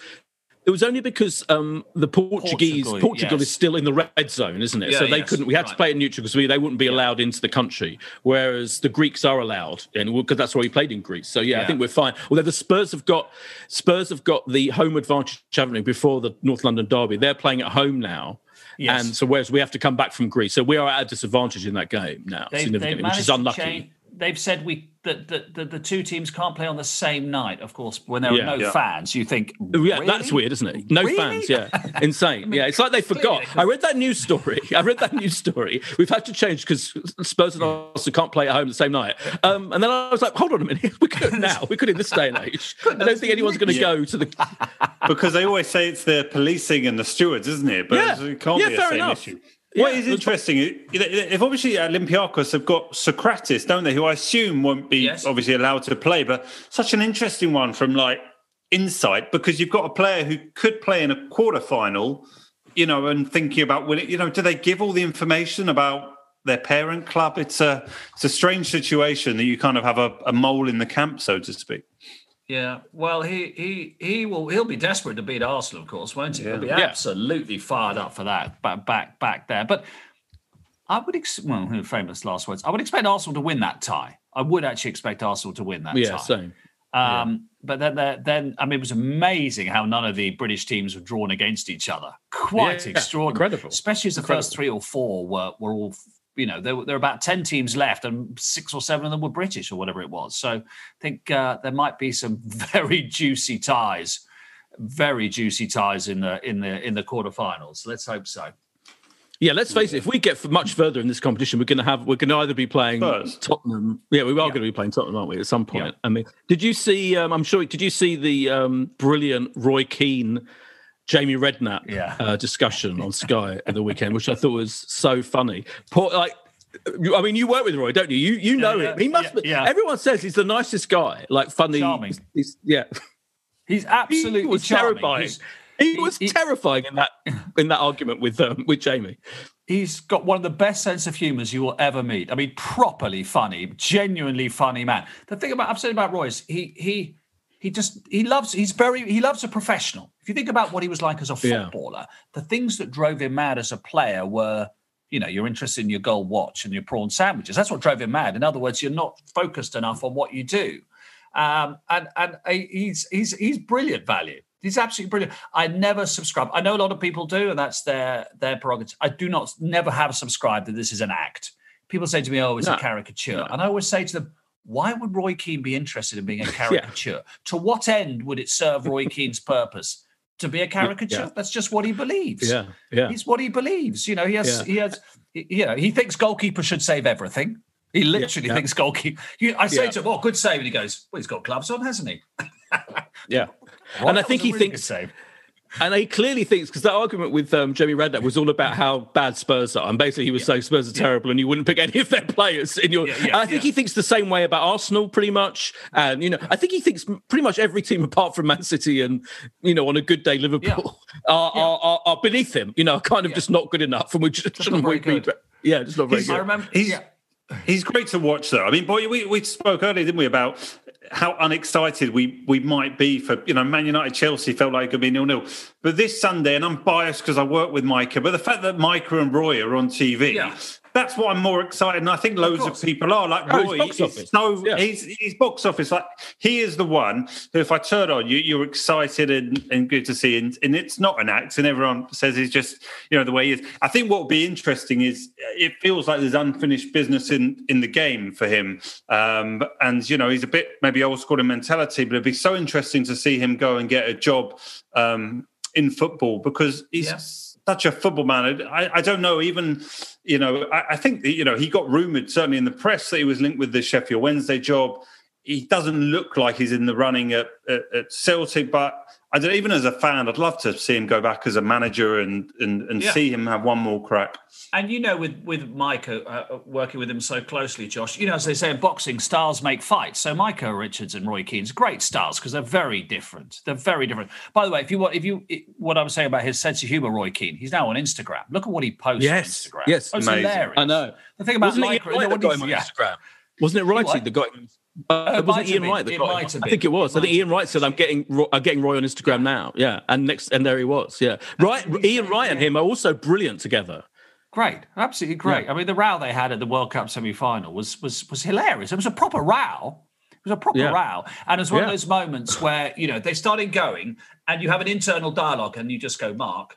it was only because um, the Portuguese Portugal, Portugal, yes. is still in the red zone, isn't it? Yeah, so they yes, couldn't. We had to play it neutral because we, they wouldn't be allowed into the country, whereas the Greeks are allowed, and because that's why we played in Greece. So yeah, I think we're fine. Although the Spurs have got Spurs have got the home advantage, haven't they? Before the North London derby, they're playing at home now. Yes. And so, whereas we have to come back from Greece, so we are at a disadvantage in that game now, They've, significantly, which is unlucky. change- They've said we that the, the, the two teams can't play on the same night. Of course, when there are no Yeah. fans, you think, Yeah, that's weird, isn't it? No Really? fans, yeah. Insane. yeah, it's like they forgot. I read that news story. I read that news story. We've had to change because Spurs and Arsenal can't play at home the same night. Um, and then I was like, hold on a minute. We could now. We could in this day and age. I don't think anyone's going to Yeah. go to the. because they always say it's the policing and the stewards, isn't it? But Yeah. it can't Yeah, be the same enough. issue. Yeah, what is interesting, if obviously Olympiacos have got Sokratis, don't they? Who I assume won't be Yes. obviously allowed to play, but such an interesting one from like insight because you've got a player who could play in a quarter final, you know, and thinking about winning. You know, do they give all the information about their parent club? It's a it's a strange situation that you kind of have a, a mole in the camp, so to speak. Yeah, well, he he he will he'll be desperate to beat Arsenal, of course, won't he? He'll be Yeah. absolutely fired up for that back back back there. But I would ex- well, famous last words. I would expect Arsenal to win that tie. I would actually expect Arsenal to win that Yeah, tie. same. Um, But then, then, I mean, it was amazing how none of the British teams were drawn against each other. Quite Yeah, extraordinary, incredible. Especially as the first three or four were were all, you know, there were there were about ten teams left, and six or seven of them were British or whatever it was. So I think uh, there might be some very juicy ties, very juicy ties in the in the in the quarterfinals. Let's hope so. Yeah, let's face it. If we get much further in this competition, we're going to have we're going to either be playing Spurs. Tottenham. Yeah, we are going to be playing Tottenham, aren't we? At some point. Yeah. I mean, did you see? Um, I'm sure. Did you see the um, brilliant Roy Keane, Jamie Redknapp Yeah. uh, discussion on Sky at the weekend, which I thought was so funny. Poor, like. I mean, you work with Roy, don't you? You you know yeah, him. He must. yeah, be, yeah. Everyone says he's the nicest guy. Like funny. Charming. He's, yeah. He's absolutely he was charming. terrifying. He's- he, he- was he- terrifying in that in that argument with um, with Jamie. he's got one of the best sense of humours you will ever meet. I mean, properly funny, genuinely funny man. The thing about I'm saying about Roy is he he he just he loves he's very he loves a professional. If you think about what he was like as a Yeah. footballer, the things that drove him mad as a player were you know your interest in your gold watch and your prawn sandwiches. That's what drove him mad. In other words, you're not focused enough on what you do. Um, and and he's he's he's brilliant value. He's absolutely brilliant. I never subscribe. I know a lot of people do, and that's their their prerogative. I do not never have subscribed that this is an act. People say to me, "Oh, it's No. a caricature," and I always say to them, "Why would Roy Keane be interested in being a caricature? To what end would it serve Roy Keane's purpose to be a caricature? Yeah. That's just what he believes. Yeah, yeah. He's what he believes. You know, he has Yeah. he has you know, he thinks goalkeeper should save everything. He literally yeah. thinks goalkeeper. You, I say Yeah. to him, "Oh, good save," and he goes, "Well, he's got gloves on, hasn't he?" Yeah. And I think he really thinks. And he clearly thinks, because that argument with um, Jamie Redknapp was all about how bad Spurs are, and basically he was saying Spurs are terrible, and you wouldn't pick any of their players in your. Yeah, yeah, I think yeah. he thinks the same way about Arsenal, pretty much, and you know, I think he thinks pretty much every team apart from Man City and you know, on a good day, Liverpool are, Yeah. are, are are beneath him. You know, kind of just not good enough, and we just, not shouldn't very we be- Yeah, just not very He's- good. I remember. He's yeah. he's great to watch, though. I mean, boy, we, we spoke earlier, didn't we, about how unexcited we we might be for you know Man United Chelsea felt like it could be nil nil, but this Sunday, and I'm biased because I work with Micah, but the fact that Micah and Roy are on TV. Yeah. That's what I'm more excited, and I think loads of, course. people are. Like Oh, he's Roy, box he's office. so Yeah. he's he's box office. Like he is the one who, if I turn on you, you're excited and, and good to see, and, and it's not an act, and everyone says he's just you know the way he is. I think what will be interesting is it feels like there's unfinished business in in the game for him, um, and you know he's a bit maybe old school in mentality, but it'd be so interesting to see him go and get a job um, in football because he's. Yeah. Such a football man. I, I don't know. Even you know, I, I think you know he got rumored certainly in the press that he was linked with the Sheffield Wednesday job. He doesn't look like he's in the running at, at, at Celtic, but I don't, even as a fan, I'd love to see him go back as a manager and and, and yeah. see him have one more crack. And you know, with with Micah uh, working with him so closely, Josh, you know, as they say in boxing, stars make fights. So Micah Richards and Roy Keane's great stars because they're very different. They're very different. By the way, if you want, if you what I was saying about his sense of humor, Roy Keane, he's now on Instagram. Look at what he posts yes. on Instagram. Yes, oh, it's hilarious. I know. The thing about Wasn't Micah, it Ian Wright on yeah. Instagram? Wasn't it Wrighty that got him? Uh, Uh, was might Ian Wright been. that It might have I think it was. It I think Ian Wright said, "I'm getting, I'm getting Roy on Instagram now." Yeah, and next, and there he was. Yeah, right. Ian Wright and him are also brilliant together. Great, absolutely great. Yeah. I mean, the row they had at the World Cup semi-final was was was hilarious. It was a proper row. It was a proper Yeah. row, and it's one of those moments where you know they started going, and you have an internal dialogue, and you just go, Mark.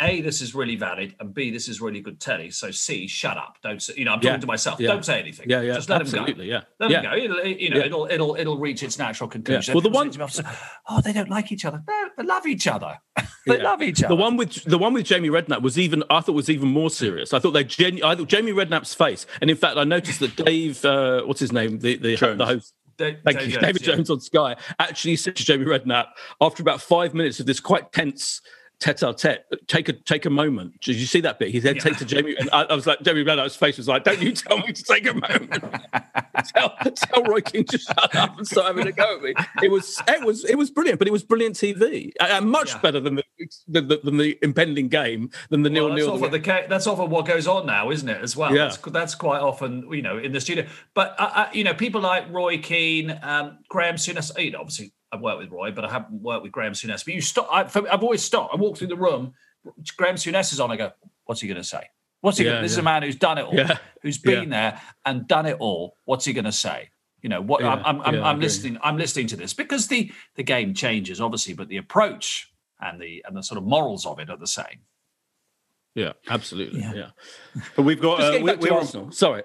A, this is really valid, and B, this is really good telly. So C, shut up. Don't say, you know, I'm talking Yeah. to myself. Yeah. Don't say anything. Yeah, yeah, Just let him absolutely, go. yeah. Let Yeah. him go. It'll, you know, Yeah. it'll it'll it'll reach its natural conclusion. Well, the Everyone one- says to me, oh, they don't like each other. No, they love each other. they Yeah. love each other. The one with the one with Jamie Redknapp was even I thought was even more serious. I thought they genu- I thought Jamie Redknapp's face, and in fact, I noticed that Dave, uh, what's his name, the the, Jones. the host. Dave- Thank Dave you, Jones, David yeah. Jones on Sky actually said to Jamie Redknapp after about five minutes of this quite tense tete-a-tete, take a take a moment. Did you see that bit? He said, "Take to Jamie," and I, I was like, Jamie Redknapp's face was like, "Don't you tell me to take a moment." tell, tell Roy Keane to shut up and start having a go at me. It was it was it was brilliant, but it was brilliant TV, and much Yeah. better than the, than the than the impending game than the nil Well, that's, nil. often the that's often what goes on now, isn't it? As well, Yeah. that's, that's quite often, you know, in the studio. But uh, uh, you know, people like Roy Keane, um, Graham Souness. You know, obviously, I've worked with Roy, but I haven't worked with Graham Souness. But you stop. I, for, I've always stopped. I walk through the room. Graham Souness is on. I go, what's he going to say? What's he? Yeah, gonna, this is a man who's done it all, Yeah. who's been there and done it all. What's he going to say? You know what? Yeah, I'm, I'm, I'm, yeah, listening. I'm listening to this because the the game changes, obviously, but the approach and the and the sort of morals of it are the same. Yeah, absolutely. Yeah. But we've got uh, we, we're Arsenal. Sorry.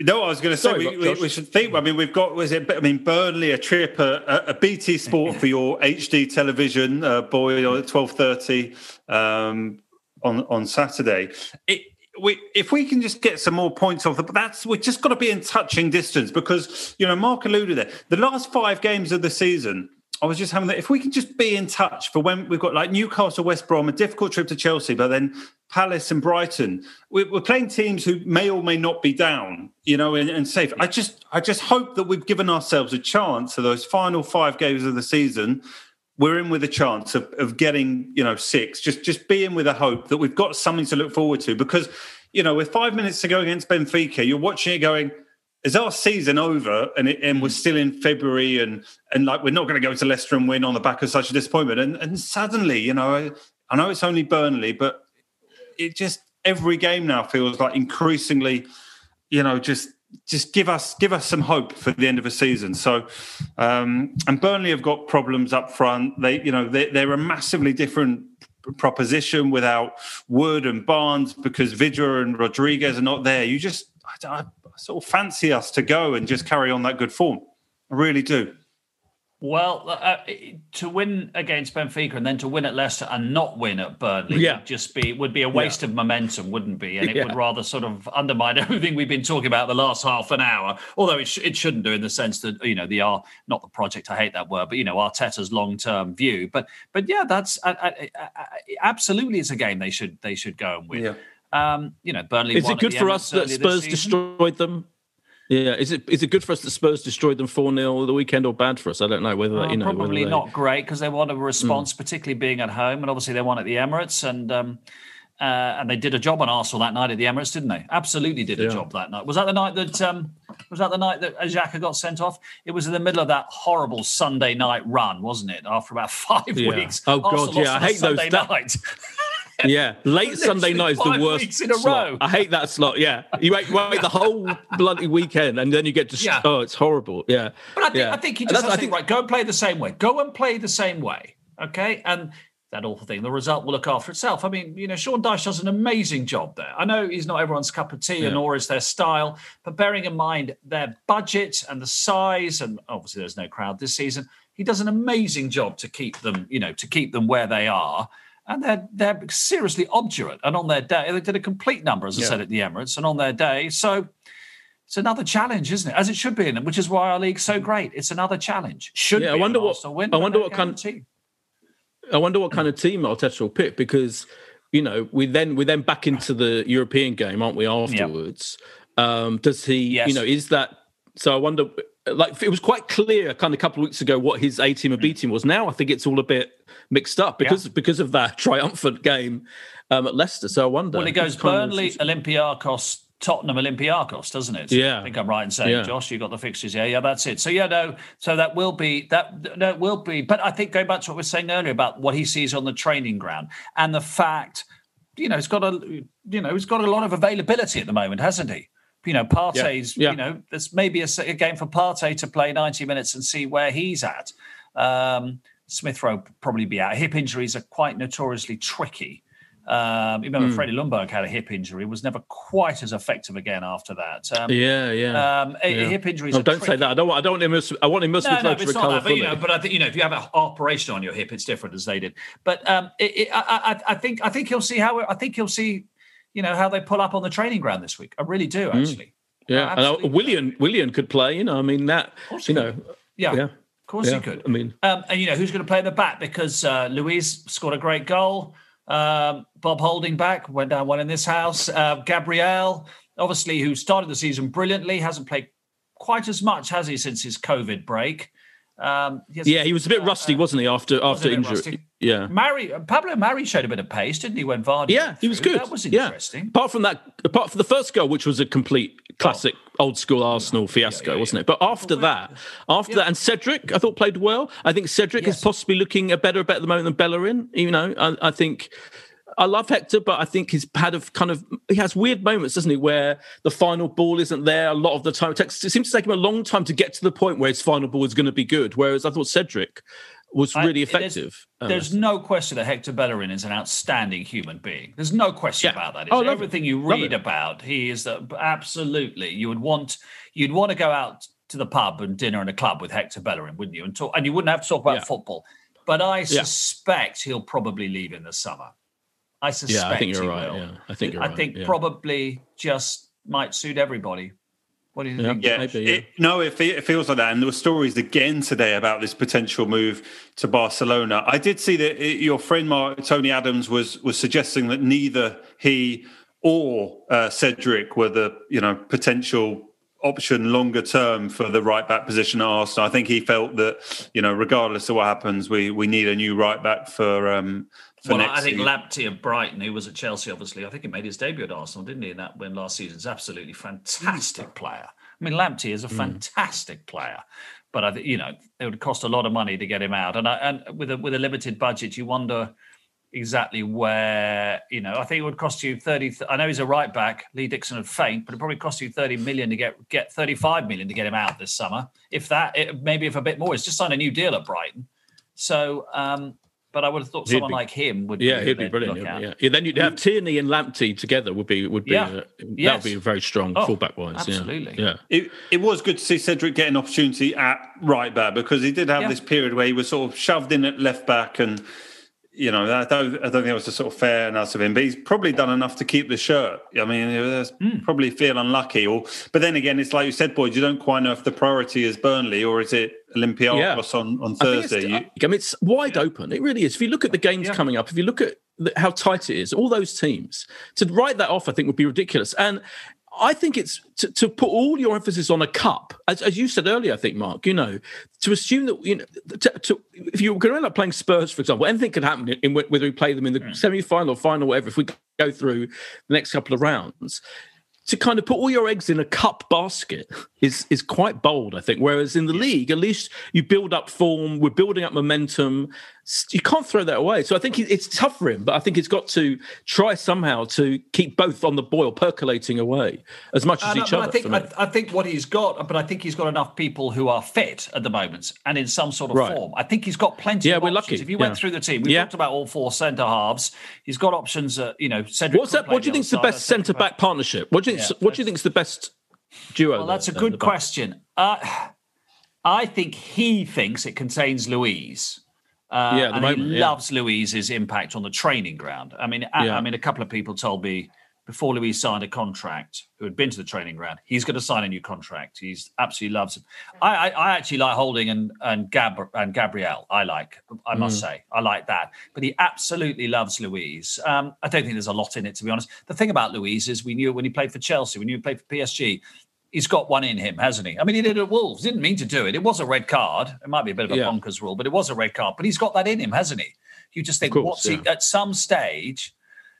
No, I was going to say Sorry, we, we, we should think. I mean, we've got was it? I mean, Burnley a trip, a, a BT Sport for your HD television, uh, boy, at twelve thirty um, on on Saturday. It, we, if we can just get some more points off, the, that's we've just got to be in touching distance because you know Mark alluded there. The last five games of the season, I was just having that. If we can just be in touch for when we've got like Newcastle, West Brom, a difficult trip to Chelsea, but then Palace and Brighton, we're, playing teams who may or may not be down, you know, and, and safe. I just, I just hope that we've given ourselves a chance for those final five games of the season. We're in with a chance of, of getting, you know, six. Just, just be in with a hope that we've got something to look forward to. Because, you know, with five minutes to go against Benfica, you're watching it going is our season over and it, and we're still in February and and like we're not going to go to Leicester and win on the back of such a disappointment. And and suddenly you know I, I know it's only Burnley but it just every game now feels like increasingly you know just just give us give us some hope for the end of a season. So um and Burnley have got problems up front. They you know they, they're a massively different proposition without Wood and Barnes because Vydra and Rodriguez are not there. You just I, I sort of fancy us to go and just carry on that good form. I really do. Well, uh, to win against Benfica and then to win at Leicester and not win at Burnley Yeah. would just be would be a waste of momentum, wouldn't be? And it Yeah. would rather sort of undermine everything we've been talking about the last half an hour. Although it, sh- it shouldn't do in the sense that you know the are not the project. I hate that word, but you know Arteta's long term view. But but yeah, that's I, I, I, I- absolutely it's a game they should they should go and win. Um, you know, Burnley. Is it good for us that Spurs destroyed them? Yeah, is it is it good for us that Spurs destroyed them four 0 the weekend or bad for us? I don't know whether Uh, you know probably they- not great because they want a response, Hmm. particularly being at home, and obviously they won at the Emirates, and um, uh, and they did a job on Arsenal that night at the Emirates, didn't they? Absolutely did a Yeah. job that night. Was that the night that um, was that the night that Xhaka got sent off? It was in the middle of that horrible Sunday night run, wasn't it? After about five Yeah. weeks. Oh, God, yeah, I hate those Sunday da- night. Yeah, late Sunday night is the worst weeks in a slot. row. I hate that slot. Yeah, you wait, wait the whole bloody weekend, and then you get to. Yeah. Oh, it's horrible. Yeah, But I think, yeah. I think he just to think, right, go and play the same way. Go and play the same way. Okay. And that awful thing, the result will look after itself. I mean, you know, Sean Dyche does an amazing job there. I know he's not everyone's cup of tea, Yeah. and nor is their style, but bearing in mind their budget and the size, and obviously there's no crowd this season, he does an amazing job to keep them, you know, to keep them where they are. And they're they're seriously obdurate. And on their day, they did a complete number, as I Yeah. said, at the Emirates. And on their day, so it's another challenge, isn't it? As it should be, in them, which is why our league's so great. It's another challenge. Should Yeah, I wonder what- win, I wonder what kind- guarantee. I wonder what kind of team Arteta will pick because you know we then we then back into the European game, aren't we? Afterwards, um, does he? Yes. You know, is that? So I wonder. Like it was quite clear, kind of a couple of weeks ago, what his A team and B Mm. team was. Now I think it's all a bit mixed up because because of that triumphant game um, at Leicester. So I wonder. Well, it goes of- Burnley, Olympiacos, Tottenham, Olympiacos, doesn't it? Yeah. I think I'm right in saying, Yeah. Josh, you got the fixtures. Yeah, yeah, that's it. So yeah, no, so that will be that. That will be. But I think going back to what we were saying earlier about what he sees on the training ground and the fact, you know, he's got a, you know, he's got a lot of availability at the moment, hasn't he? You know, Partey's, Yeah. you know, there's maybe a game for Partey to play 90 minutes and see where he's at. Um, Smith Rowe probably be out. Hip injuries are quite notoriously tricky. Um, you Hmm. remember Freddie Ljungberg had a hip injury, was never quite as effective again after that. Um, Yeah, yeah. um, yeah. hip injuries. No, are don't say that. I don't want. I don't want him. I want him No, no, to it's not recover that. But, you know, but I think you know if you have an operation on your hip, it's different as they did. But um, it, it, I, I, I think I think you'll see how I think you'll see, you know, how they pull up on the training ground this week. I really do actually. yeah, and uh. Willian Willian could play. You know, I mean that. You know, Yeah, yeah. Of course yeah. you could. I mean, Um, and you know who's going to play the back because uh, Luiz scored a great goal. Um, Bob Holding back went down one in this house. Uh, Gabriel, obviously, who started the season brilliantly, hasn't played quite as much, has he, since his COVID break? Um, has- yeah, he was a bit rusty, wasn't he? After after injury. rusty. Yeah. Mari, Pablo Mari showed a bit of pace, didn't he? When Vardy, Yeah, he was good. That was Yeah. interesting. Apart from that, apart from the first goal, which was a complete classic old school Arsenal fiasco, yeah, wasn't it? But after that, after that, and Cedric, I thought played well. I think Cedric Yes. is possibly looking a better bet at the moment than Bellerin. You know, I, I think. I love Hector, but I think he's had a kind of he has weird moments, doesn't he, where the final ball isn't there a lot of the time. It, takes, it seems to take him a long time to get to the point where his final ball is going to be good. Whereas I thought Cedric was I- really there's- effective. um, There's no question that Hector Bellerin is an outstanding human being. There's no question Yeah. about that. Oh, everything it. you read about. He is absolutely. You would want you'd want to go out to the pub and dinner in a club with Hector Bellerin, wouldn't you? And talk, and you wouldn't have to talk about Yeah. football. But I suspect he'll probably leave in the summer. I suspect. yeah, I think you're right. will. Yeah, I think you're I right. think yeah. probably just might suit everybody. What do you Yeah. think? Yeah, Maybe, yeah. It, no, it, it feels like that. And there were stories again today about this potential move to Barcelona. I did see that it, your friend Mark, Tony Adams was was suggesting that neither he or uh, Cedric were the you know potential option longer term for the right back position at Arsenal. I think he felt that you know regardless of what happens, we we need a new right back for um for Well, I think season. Lamptey of Brighton, who was at Chelsea, obviously, I think he made his debut at Arsenal, didn't he? In that win last season, is absolutely fantastic player. I mean, Lamptey is a fantastic player, but I think you know it would cost a lot of money to get him out, and I, and with a with a limited budget, you wonder exactly where you know. I think it would cost you thirty. I know he's a right back. Lee Dixon would faint, but it probably cost you thirty million to get get thirty five million to get him out this summer. If that, it, maybe if a bit more. He's just signed a new deal at Brighton, so. um but I would have thought He'd someone be- like him would be. Yeah, be he'd be brilliant. Yeah, yeah. Yeah, then you'd have Tierney and Lamptey together would be would be Yeah. uh, that would be a very strong Oh, fullback wise. absolutely. Yeah, It, it was good to see Cedric get an opportunity at right back because he did have Yeah. this period where he was sort of shoved in at left back, and you know I don't, I don't think it was a sort of fair enough of him. But he's probably done enough to keep the shirt. I mean, Hmm. probably feel unlucky, or but then again, it's like you said, boys, you don't quite know if the priority is Burnley or is it Olympiacos on on I think Thursday. You- I mean, it's wide open. It really is. If you look at the games Yeah. coming up, if you look at the, how tight it is, all those teams to write that off, I think would be ridiculous. And I think it's to, to put all your emphasis on a cup, as, as you said earlier. I think Mark, you know, to assume that you know, to, to, if you're going to end up playing Spurs, for example, anything could happen in, in whether we play them in the Hmm. semi-final or final, whatever. If we go through the next couple of rounds, to kind of put all your eggs in a cup basket is is quite bold, I think. Whereas in the league, at least you build up form, we're building up momentum. You can't throw that away. So I think it's tough for him, but I think he's got to try somehow to keep both on the boil, percolating away as much as I, know, each but other. I think. I, I think what he's got, but I think he's got enough people who are fit at the moment and in some sort of Right. form. I think he's got plenty. Yeah, of we're options. lucky. If you went Yeah. through the team, we Yeah. talked about all four centre halves. He's got options. Uh, you know, Cedric. What's that? What do you think's the best centre back partnership? What do you think? Yeah, what do you think's the best duo? Well, that's a good question. Uh, I think he thinks it contains Luiz. Uh, Yeah, and moment, he yeah. loves Luiz's impact on the training ground. I mean, I, Yeah. I mean, a couple of people told me before Luiz signed a contract, who had been to the training ground, he's going to sign a new contract. He's absolutely loves him. I, I, I actually like Holding and and Gab and Gabriel. I like, I must say, I like that. But he absolutely loves Luiz. Um, I don't think there's a lot in it, to be honest. The thing about Luiz is we knew when he played for Chelsea, we knew he played for PSG. He's got one in him, hasn't he? I mean, he did it at Wolves. Didn't mean to do it. It was a red card. It might be a bit of a Yeah. bonkers rule, but it was a red card. But he's got that in him, hasn't he? You just think, course, what's he at some stage?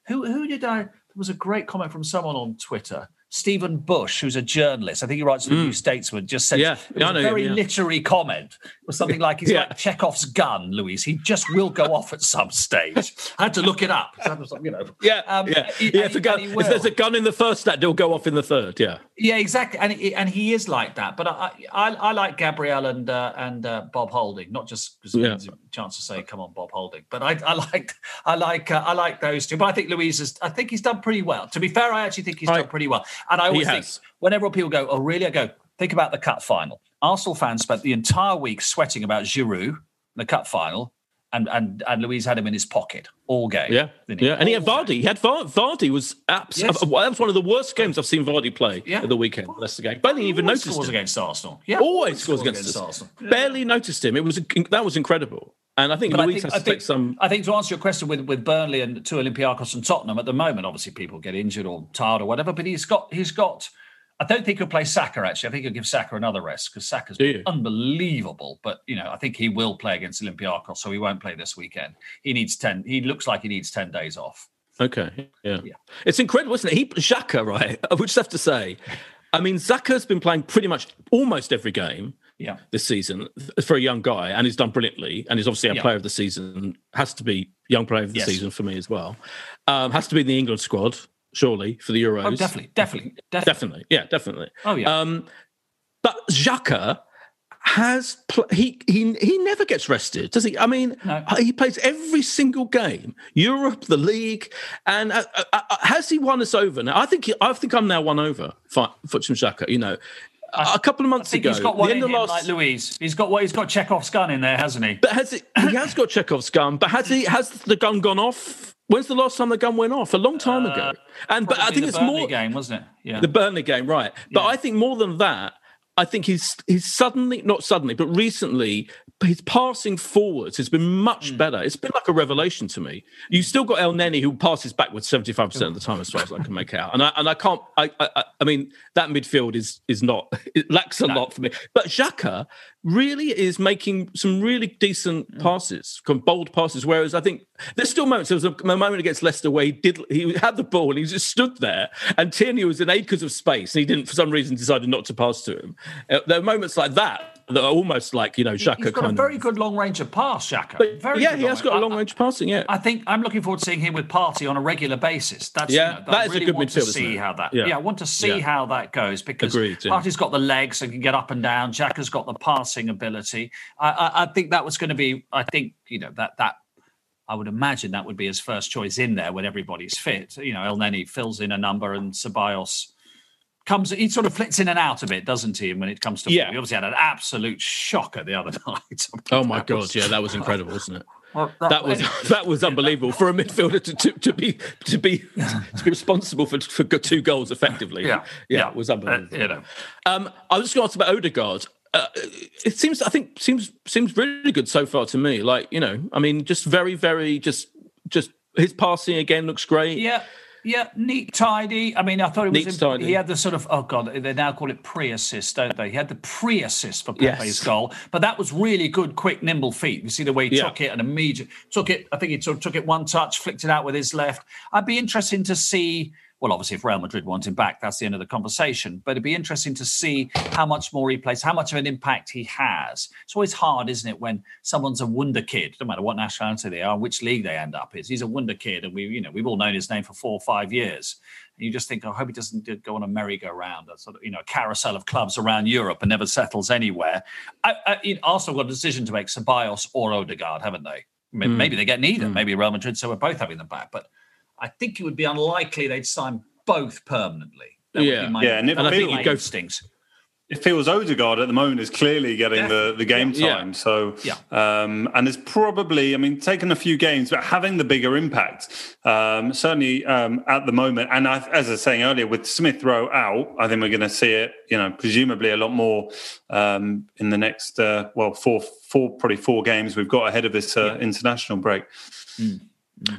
Who who did I? There was a great comment from someone on Twitter. Stephen Bush, who's a journalist, I think he writes for the New Statesman, just said Mm. Yeah, it yeah, I was know a him, very yeah. literary comment. It was something like he's Yeah. like Chekhov's gun, Luiz. He just will go off at some stage. I had to look it up. So I was like, you know, Yeah, Um, yeah, he- yeah. If, gun, if there's a gun in the first act, it'll go off in the third. Yeah, Yeah, exactly, and he, and he is like that. But I I, I like Gabriel and uh, and uh, Bob Holding, not just because Yeah. it's a chance to say, "Come on, Bob Holding." But I I like I like uh, I like those two. But I think Luiz is. I think he's done pretty well. To be fair, I actually think he's I- done pretty well. And I always think has. whenever people go, "Oh, really?" I go, "Think about the cup final." Arsenal fans spent the entire week sweating about Giroud, in the cup final, and and and Luiz had him in his pocket all game. yeah, yeah. And he had Vardy. He had Var- Vardy was absolutely. Yes. That was one of the worst games I've seen Vardy play Yeah. at the weekend. That's the game. Barely He even always noticed scores him. against Arsenal. Yeah, Always scores against, us. Arsenal. Barely noticed him. It was that was incredible. And I think But I think, has I, to think, take some. I think to answer your question with, with Burnley and two Olympiacos and Tottenham at the moment, obviously people get injured or tired or whatever, but he's got he's got. I don't think he'll play Saka actually. I think he'll give Saka another rest because Saka's been unbelievable. But you know, I think he will play against Olympiacos, so he won't play this weekend. He needs ten. He looks like he needs ten days off. Okay, yeah. Yeah. It's incredible, isn't it? He Xhaka, right? I would just have to say. I mean, Saka's been playing pretty much almost every game Yeah, this season for a young guy, and he's done brilliantly. And he's obviously a Yeah. player of the season. Has to be young player of the Yes. season for me as well. Um, has to be in the England squad, surely for the Euros. oh, definitely, definitely, definitely. definitely, yeah, definitely. Oh yeah. Um, but Xhaka has pl- he he he never gets rested, does he? I mean, No. he plays every single game, Europe, the league, and uh, uh, uh, has he won us over? Now, I think he, I think I'm now won over for for Xhaka. You know, a couple of I months think ago, he's got one the in him, last. like Luiz. He's got what he's got Chekhov's gun in there, hasn't he? but has it? He has got Chekhov's gun, but has he? Has the gun gone off? When's the last time the gun went off? A long time ago. And but I Uh, think it's Burnley more game, wasn't it? Yeah. the Burnley game, right? But Yeah. I think more than that, I think he's he's suddenly not suddenly, but recently his passing forwards has been much Hmm. better. It's been like a revelation to me. You still got Elneny who passes backwards seventy five percent of the time, as far as I can make out. And I and I can't. I I, I mean that midfield is is not it lacks a lot for me. But Xhaka really is making some really decent passes, bold passes. Whereas I think there's still moments. There was a, a moment against Leicester where he did he had the ball and he just stood there, and Tierney was in acres of space, and he didn't for some reason decided not to pass to him. Uh, there are moments like that that are almost like you know Xhaka He's got a very of. good long range of pass, Xhaka. But very yeah, he has got a long range passing. Yeah, I think I'm looking forward to seeing him with Partey on a regular basis. That's Yeah, you know, that I is a really good want midfield, to see how that. Yeah. Yeah. I want to see Yeah. how that goes because Agreed. Partey's got the legs and can get up and down. Jack has got the passing ability. I, I, I think that was going to be. I think you know that that. I would imagine that would be his first choice in there when everybody's fit. You know, Elneny fills in a number and Ceballos comes. He sort of flits in and out of it, doesn't he? And When it comes to, Yeah. he obviously had an absolute shocker the other night. Oh my That god, was- yeah, that was incredible, wasn't it? Well, That was that was unbelievable for a midfielder to, to, to be to be to be responsible for, for two goals effectively. Yeah, yeah, it was Uh, unbelievable. you know, Um, I was just going to ask about Odegaard. Uh, it seems, I think, seems seems really good so far to me. Like you know, I mean, just very, very, just just his passing again looks great. Yeah, yeah, neat, tidy. I mean, I thought it was. Neat, tidy. He had the sort of oh god, they now call it pre-assist, don't they? He had the pre-assist for Pepe's Yes. goal, but that was really good, quick, nimble feet. You see the way he Yeah. took it and immediate took it. I think he took, took it one touch, flicked it out with his left. I'd be interested to see. Well, obviously, if Real Madrid want him back, that's the end of the conversation. But it'd be interesting to see how much more he plays, how much of an impact he has. It's always hard, isn't it, when someone's a wonder kid, no matter what nationality they are, which league they end up is. He's a wonder kid, and we, you know, we've all known his name for four or five years. And you just think, oh, I hope he doesn't go on a merry-go-round, a sort of, you know, a carousel of clubs around Europe and never settles anywhere. I, I, you know, Arsenal got a decision to make: Ceballos or Odegaard, haven't they? Maybe, hmm. maybe they get neither. Hmm. Maybe Real Madrid, so we're both having them back. But I think it would be unlikely they'd sign both permanently. That would Yeah. be my, Yeah, and if- that would I be think my you'd go- instincts. it feels Odegaard at the moment is clearly getting the, the game time. Yeah. So, Yeah. um, and it's probably, I mean, taken a few games, but having the bigger impact, um, certainly um, at the moment. And I, as I was saying earlier, with Smith Rowe out, I think we're going to see it, you know, presumably a lot more um, in the next, uh, well, four, four, probably four games we've got ahead of this uh, international break.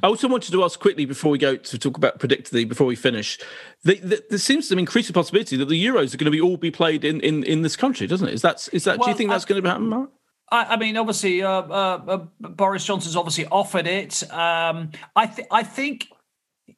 I also wanted to ask quickly before we go to talk about predictably before we finish. The, the, there seems to increase the possibility that the Euros are going to be all be played in, in, in this country, doesn't it? Is that is that? do you think that's going to happen, Mark? I, I mean, obviously, uh, uh, uh, Boris Johnson's obviously offered it. Um, I, th- I think,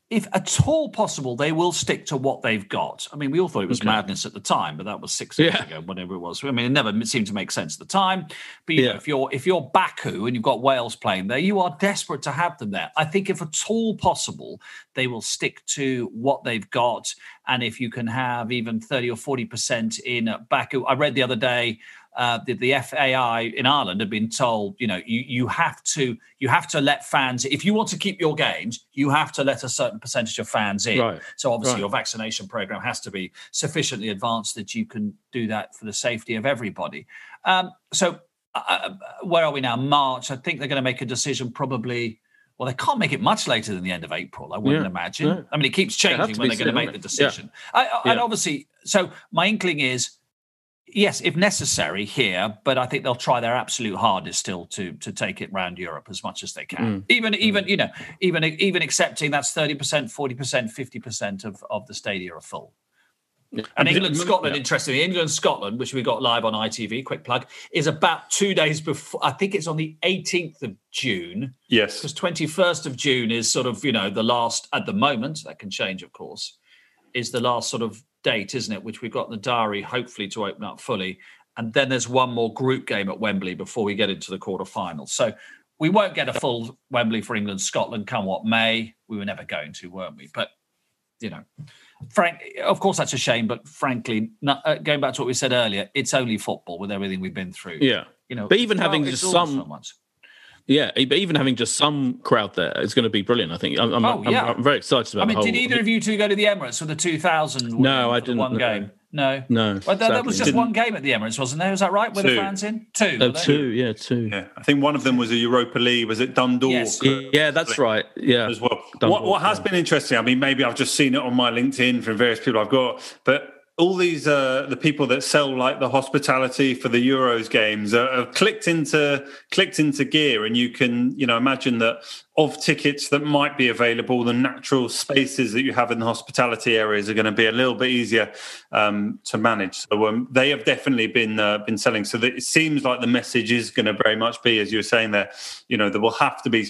if at all possible, they will stick to what they've got. I mean, we all thought it was madness at the time, but that was six years Yeah. ago, whatever it was. I mean, it never seemed to make sense at the time. But you know, if you're if you're Baku and you've got Wales playing there, you are desperate to have them there. I think, if at all possible, they will stick to what they've got. And if you can have even thirty or forty percent in Baku, I read the other day uh, the, the FAI in Ireland have been told, you know, you, you have to you have to let fans if you want to keep your games, you have to let a certain percentage of fans in. Right. So obviously Right. your vaccination program has to be sufficiently advanced that you can do that for the safety of everybody. Um, so uh, where are we now? March. I think they're going to make a decision probably. Well, they can't make it much later than the end of April. I wouldn't Yeah, imagine. yeah. I mean, it keeps changing when they're going to make the won't? Yeah. decision. I, I, And obviously, so my inkling is yes, if necessary here, but I think they'll try their absolute hardest still to to take it round Europe as much as they can. Mm. Even mm. even you know even even accepting that's thirty percent, forty percent, fifty percent of of the stadia are full. And England, Scotland, interestingly, England, Scotland, which we got live on ITV, quick plug, is about two days before. I think it's on the 18th of June, Yes. because 21st of June is sort of, you know, the last, at the moment, that can change, of course, is the last sort of date, isn't it? Which we've got in the diary, hopefully, to open up fully. And then there's one more group game at Wembley before we get into the quarterfinals. So we won't get a full Wembley for England, Scotland, come what may. We were never going to, weren't we? But you know, Frank, of course, that's a shame. But frankly, not, uh, going back to what we said earlier, it's only football with everything we've been through. Yeah. you know. But even having just some-. Yeah, but even having just some crowd there is going to be brilliant. I think. I'm, I'm, Oh, I'm. I'm very excited about. I mean, the did whole, either of you two go to the Emirates for the 2000? No, I didn't, One no. game. No, No, Well, there, there was sadly. just one game at the Emirates, wasn't there? Was that right? Were the fans in two? Oh, were they? two, yeah, two. Yeah. I think one of them was a Europa League. Was it Dundalk? Yes. Yeah, that's right. Yeah, as well. Dundalk, What, what has yeah. been interesting, I mean, maybe I've just seen it on my LinkedIn from various people I've got, but all these uh, the people that sell like the hospitality for the Euros games uh, have clicked into clicked into gear, and you can you know imagine that of tickets that might be available, the natural spaces that you have in the hospitality areas are going to be a little bit easier um, to manage. So um, they have definitely been uh, been selling. So that it seems like the message is going to very much be, as you were saying there, you know, there will have to be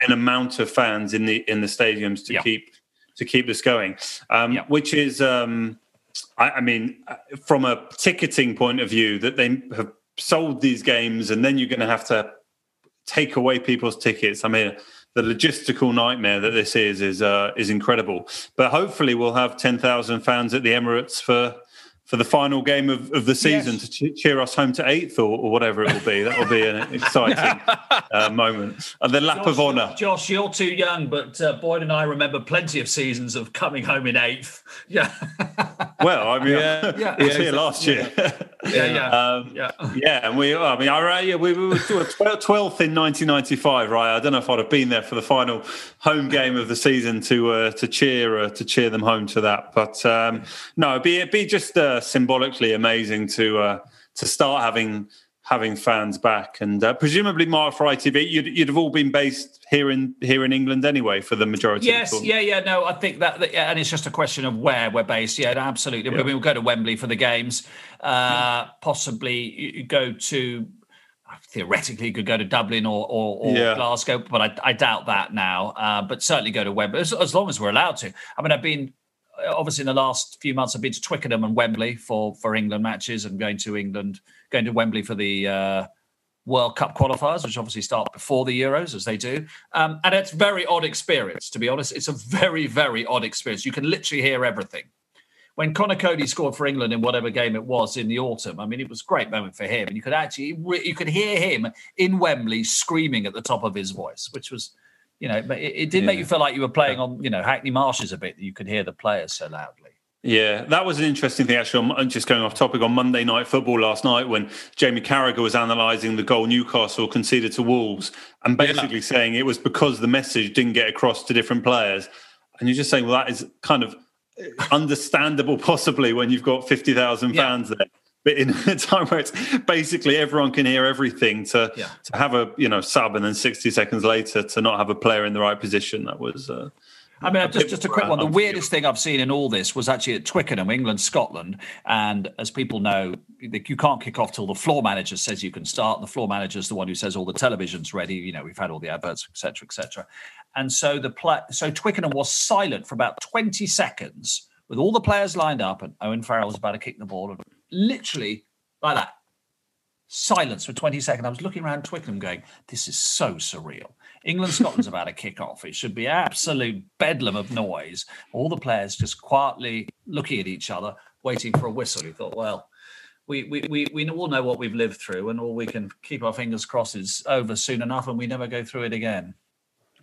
an amount of fans in the in the stadiums to Yeah. keep to keep this going, um, Yeah. which is, um, I, I mean, uh, from a ticketing point of view, that they have sold these games, and then you're going to have to take away people's tickets. I mean, the logistical nightmare that this is is uh, is incredible. But hopefully, we'll have ten thousand fans at the Emirates for. For the final game of, of the season Yes. to cheer us home to eighth or, or whatever it will be, that will be an exciting uh, moment. And the lap of honour. Josh, you're too young, but uh, Boyd and I remember plenty of seasons of coming home in eighth. Yeah, Well, I mean, Yeah. Yeah. I was here last year. yeah, yeah. Um, yeah. yeah, and we, I mean, I, uh, yeah, we, we were 12th in 1995, right? I don't know if I'd have been there for the final home game of the season to uh, to cheer uh, to cheer them home to that. But um, no, it'd be, it'd be just uh, symbolically amazing to uh, to start having having fans back, and uh, presumably, Mark for ITV, you'd, you'd have all been based here in here in England anyway for the majority. Yes, of the tournament. yeah, yeah. No, I think that, that- yeah, and it's just a question of where we're based. Yeah, absolutely. Yeah. We'll go to Wembley for the games. Uh, possibly you- you go to. Theoretically, you could go to Dublin or, or, or Yeah. Glasgow, but I, I doubt that now. Uh, but certainly go to Wembley as, as long as we're allowed to. I mean, I've been obviously in the last few months. I've been to Twickenham and Wembley for for England matches, and going to England, going to Wembley for the uh, World Cup qualifiers, which obviously start before the Euros, as they do. Um, and it's very odd experience, to be honest. It's a very, very odd experience. You can literally hear everything. When Conor Coady scored for England in whatever game it was in the autumn, I mean, it was a great moment for him. And you could actually, you could hear him in Wembley screaming at the top of his voice, which was, you know, but it, it did make you feel like you were playing on, you know, Hackney Marshes a bit. that You could hear the players so loudly. Yeah, that was an interesting thing. Actually, I'm uh, just going off topic on Monday Night Football last night when Jamie Carragher was analysing the goal Newcastle conceded to Wolves and basically yeah. saying it was because the message didn't get across to different players. And you're just saying, well, that is kind of uh, understandable, possibly when you've got fifty thousand yeah. fans there. But in a time where it's basically everyone can hear everything, to yeah. to have a you know sub and then sixty seconds later to not have a player in the right position, that was. Uh, I mean, just just a quick one. The weirdest thing I've seen in all this was actually at Twickenham, England, Scotland, and as people know, you can't kick off till the floor manager says you can start. The floor manager is the one who says all the television's ready. You know, we've had all the adverts, etc., etc. And so the play, so Twickenham was silent for about twenty seconds with all the players lined up, and Owen Farrell was about to kick the ball, and literally like that, silence for twenty seconds. I was looking around Twickenham, going, "This is so surreal." England Scotland's about to kick off. It should be absolute bedlam of noise. All the players just quietly looking at each other, waiting for a whistle. You thought, well, we, we, we, we all know what we've lived through, and all we can keep our fingers crossed is over soon enough, and we never go through it again.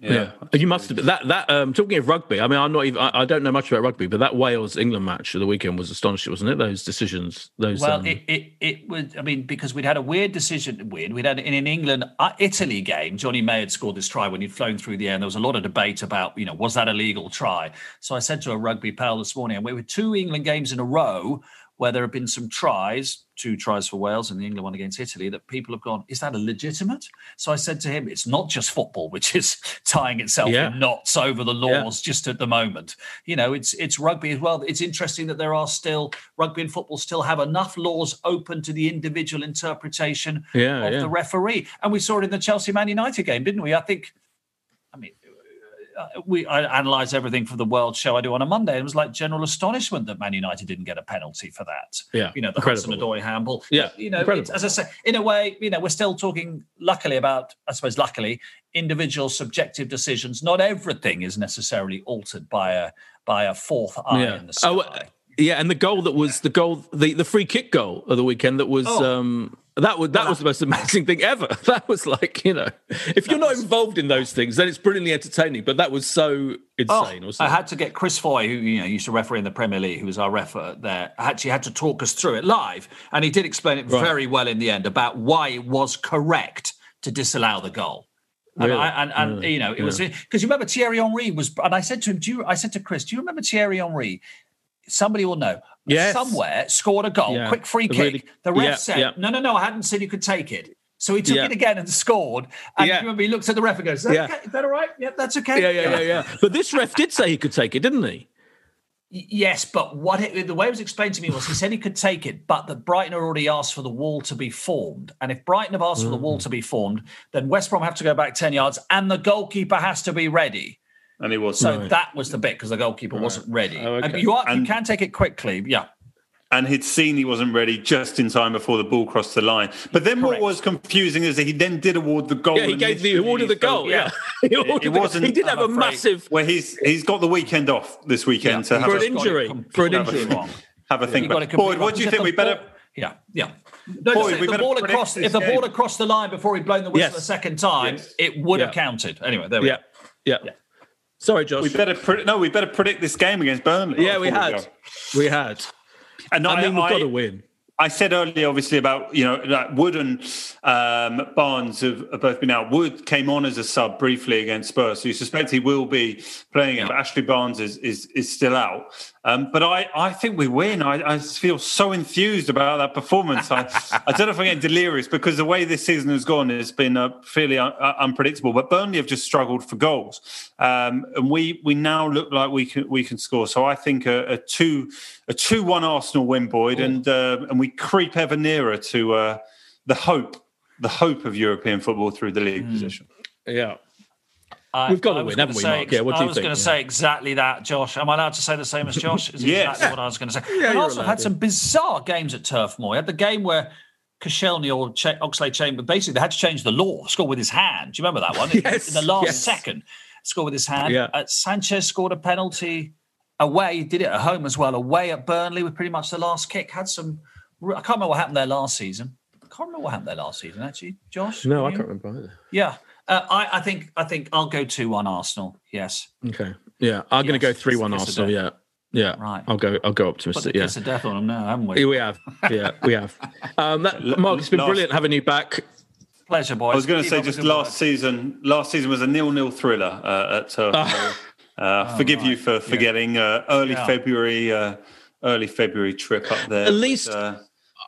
Yeah. yeah. you must have that that um talking of rugby. I mean, I'm not even. I, I, don't know much about rugby, but that Wales England match of the weekend was astonishing, wasn't it? Those decisions. Those. Well, um... it, it it was. I mean, because we'd had a weird decision. Weird. We'd had in an England Italy game. Jonny May had scored this try when he'd flown through the air, and there was a lot of debate about you know was that a legal try. So I said to a rugby pal this morning, and we were two England games in a row where there have been some tries, two tries for Wales and the England one against Italy, that people have gone, is that a legitimate? So I said to him, it's not just football, which is tying itself yeah. in knots over the laws yeah. just at the moment. You know, it's it's rugby as well. It's interesting that there are still rugby and football still have enough laws open to the individual interpretation yeah, of the referee. And we saw it in the Chelsea Man United game, didn't we? I think we I analyze everything for the World Show I do on a Monday. And it was like general astonishment that Man United didn't get a penalty for that. Yeah, you know the Hudson Odoi handball. Yeah, you know, as I say, in a way, you know, we're still talking. Luckily about, I suppose, luckily, individual subjective decisions. Not everything is necessarily altered by a by a fourth eye yeah. in the sky. Oh, yeah, and the goal that was the goal, the, the free kick goal of the weekend that was oh. um, that was that was the most amazing thing ever. That was like you know, if you're not involved in those things, then it's brilliantly entertaining. But that was so oh, insane. Oh, I had to get Chris Foy, who you know used to referee in the Premier League, who was our referee there. Actually, had to talk us through it live, and he did explain it right. very well in the end about why it was correct to disallow the goal. And, really? I, and, and you know, it yeah. was because you remember Thierry Henry was, and I said to him, "Do you?" I said to Chris, "Do you remember Thierry Henry?" Somebody will know yes. somewhere scored a goal, yeah. quick free kick. Really, the ref yeah, said, yeah. "No, no, no, I hadn't said you could take it." So he took it again and scored. And remember, he looks at the ref and goes, "Is that, okay? Is that all right? Yeah, that's okay." Yeah, yeah, yeah, yeah. but this ref did say he could take it, didn't he? Yes, but what it, the way it was explained to me was he said he could take it, but that Brighton had already asked for the wall to be formed. And if Brighton have asked mm. for the wall mm. to be formed, then West Brom have to go back 10 yards and the goalkeeper has to be ready. And he was so right. that was the bit because the goalkeeper right. wasn't ready. Oh, okay. You are, and, you can take it quickly, yeah. And he'd seen he wasn't ready just in time before the ball crossed the line. But then Correct. what was confusing is that he then did award the goal. Yeah, he gave the award of the goal. Yeah, he, it, wasn't. He did have I'm a massive. Where he's he's got the weekend off this weekend yeah. to have for an injury. For an injury. Have a think. About. Boyd, what do you think? We better. Yeah, yeah. No, Boy, if the ball across if the game. ball across the line before he'd blown the whistle yes. the second time, yes. it would yeah. have counted. Anyway, there we yeah. go. Yeah. yeah. Sorry, Josh. We better pre- no. We better predict this game against Burnley. Yeah, we had. We, had. And I, I mean, we've got to win. I said earlier, obviously, about you know that Wood and um, Barnes have, have, both been out. Wood came on as a sub briefly against Spurs, so you suspect he will be playing it. But Ashley Barnes is is, is still out. Um, but I, I think we win. I, I feel so enthused about that performance. I, I don't know if I'm getting delirious because the way this season has gone has been uh, fairly un- uh, unpredictable. But Burnley have just struggled for goals, um, and we we now look like we can we can score. So I think a, a two a two one Arsenal win, Boyd, Ooh. and uh, and we creep ever nearer to uh, the hope the hope of European football through the league mm. position. Yeah. We've got to win, haven't we, say, Mark? Yeah, what do I was going to yeah. say exactly that, Josh. Am I allowed to say the same as Josh? Is yes. exactly what I was going to say. Yeah, also had some bizarre games at Turf Moor. had the game where Koscielny or Ch- Oxlade Chamber basically they had to change the law, score with his hand. Do you remember that one? yes, in the last yes. second, score with his hand. Yeah. Uh, Sanchez scored a penalty away, did it at home as well, away at Burnley with pretty much the last kick. Had some, I can't remember what happened there last season. I can't remember what happened there last season, actually, Josh. No, I can't remember either. Yeah. Uh, I, I, think I think I'll go two one Arsenal. Yes. Okay. Yeah, I'm yes, going to go three one Arsenal. Yeah. Yeah, Right. I'll go. I'll go Put the optimistic. Yeah, kiss of death on them now, haven't we? Yeah, we have. Yeah, we have. Um, that, Mark, it's been Last- brilliant having you back. Pleasure, boys. I was going to say just last work. season. Last season was a nil-nil thriller uh, at Turf. So, uh, forgive you for forgetting uh, early Yeah. February, uh, early February trip up there. At least- But, uh,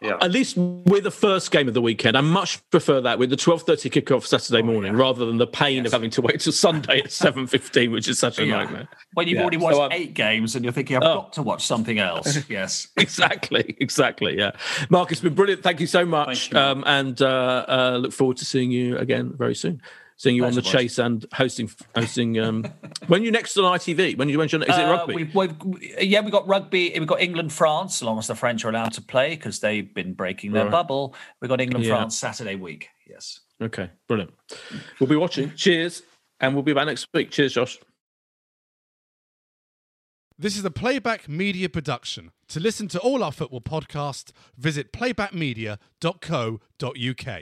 yeah. At least with the first game of the weekend, I much prefer that with the twelve thirty kickoff Saturday morning rather than the pain of having to wait till Sunday at seven fifteen, which is such a Yeah. nightmare. When you've Yeah. already So, watched um, eight games and you're thinking, I've Oh. got to watch something else. Yes. exactly, exactly. Yeah, Mark, it's been brilliant. Thank you so much, you, um, and uh, uh, look forward to seeing you again very soon. Seeing you on the boys. chase and hosting, hosting. Um, when you next on ITV? When you when you is it Uh, rugby? We've, we've, yeah, we've got rugby. We've got England, France, as long as the French are allowed to play because they've been breaking their Right. bubble. We've got England, Yeah. France Saturday week. Yes. Okay, brilliant. We'll be watching. Cheers, and we'll be back next week. Cheers, Josh. This is a Playback Media production. To listen to all our football podcasts, visit playbackmedia.co.uk.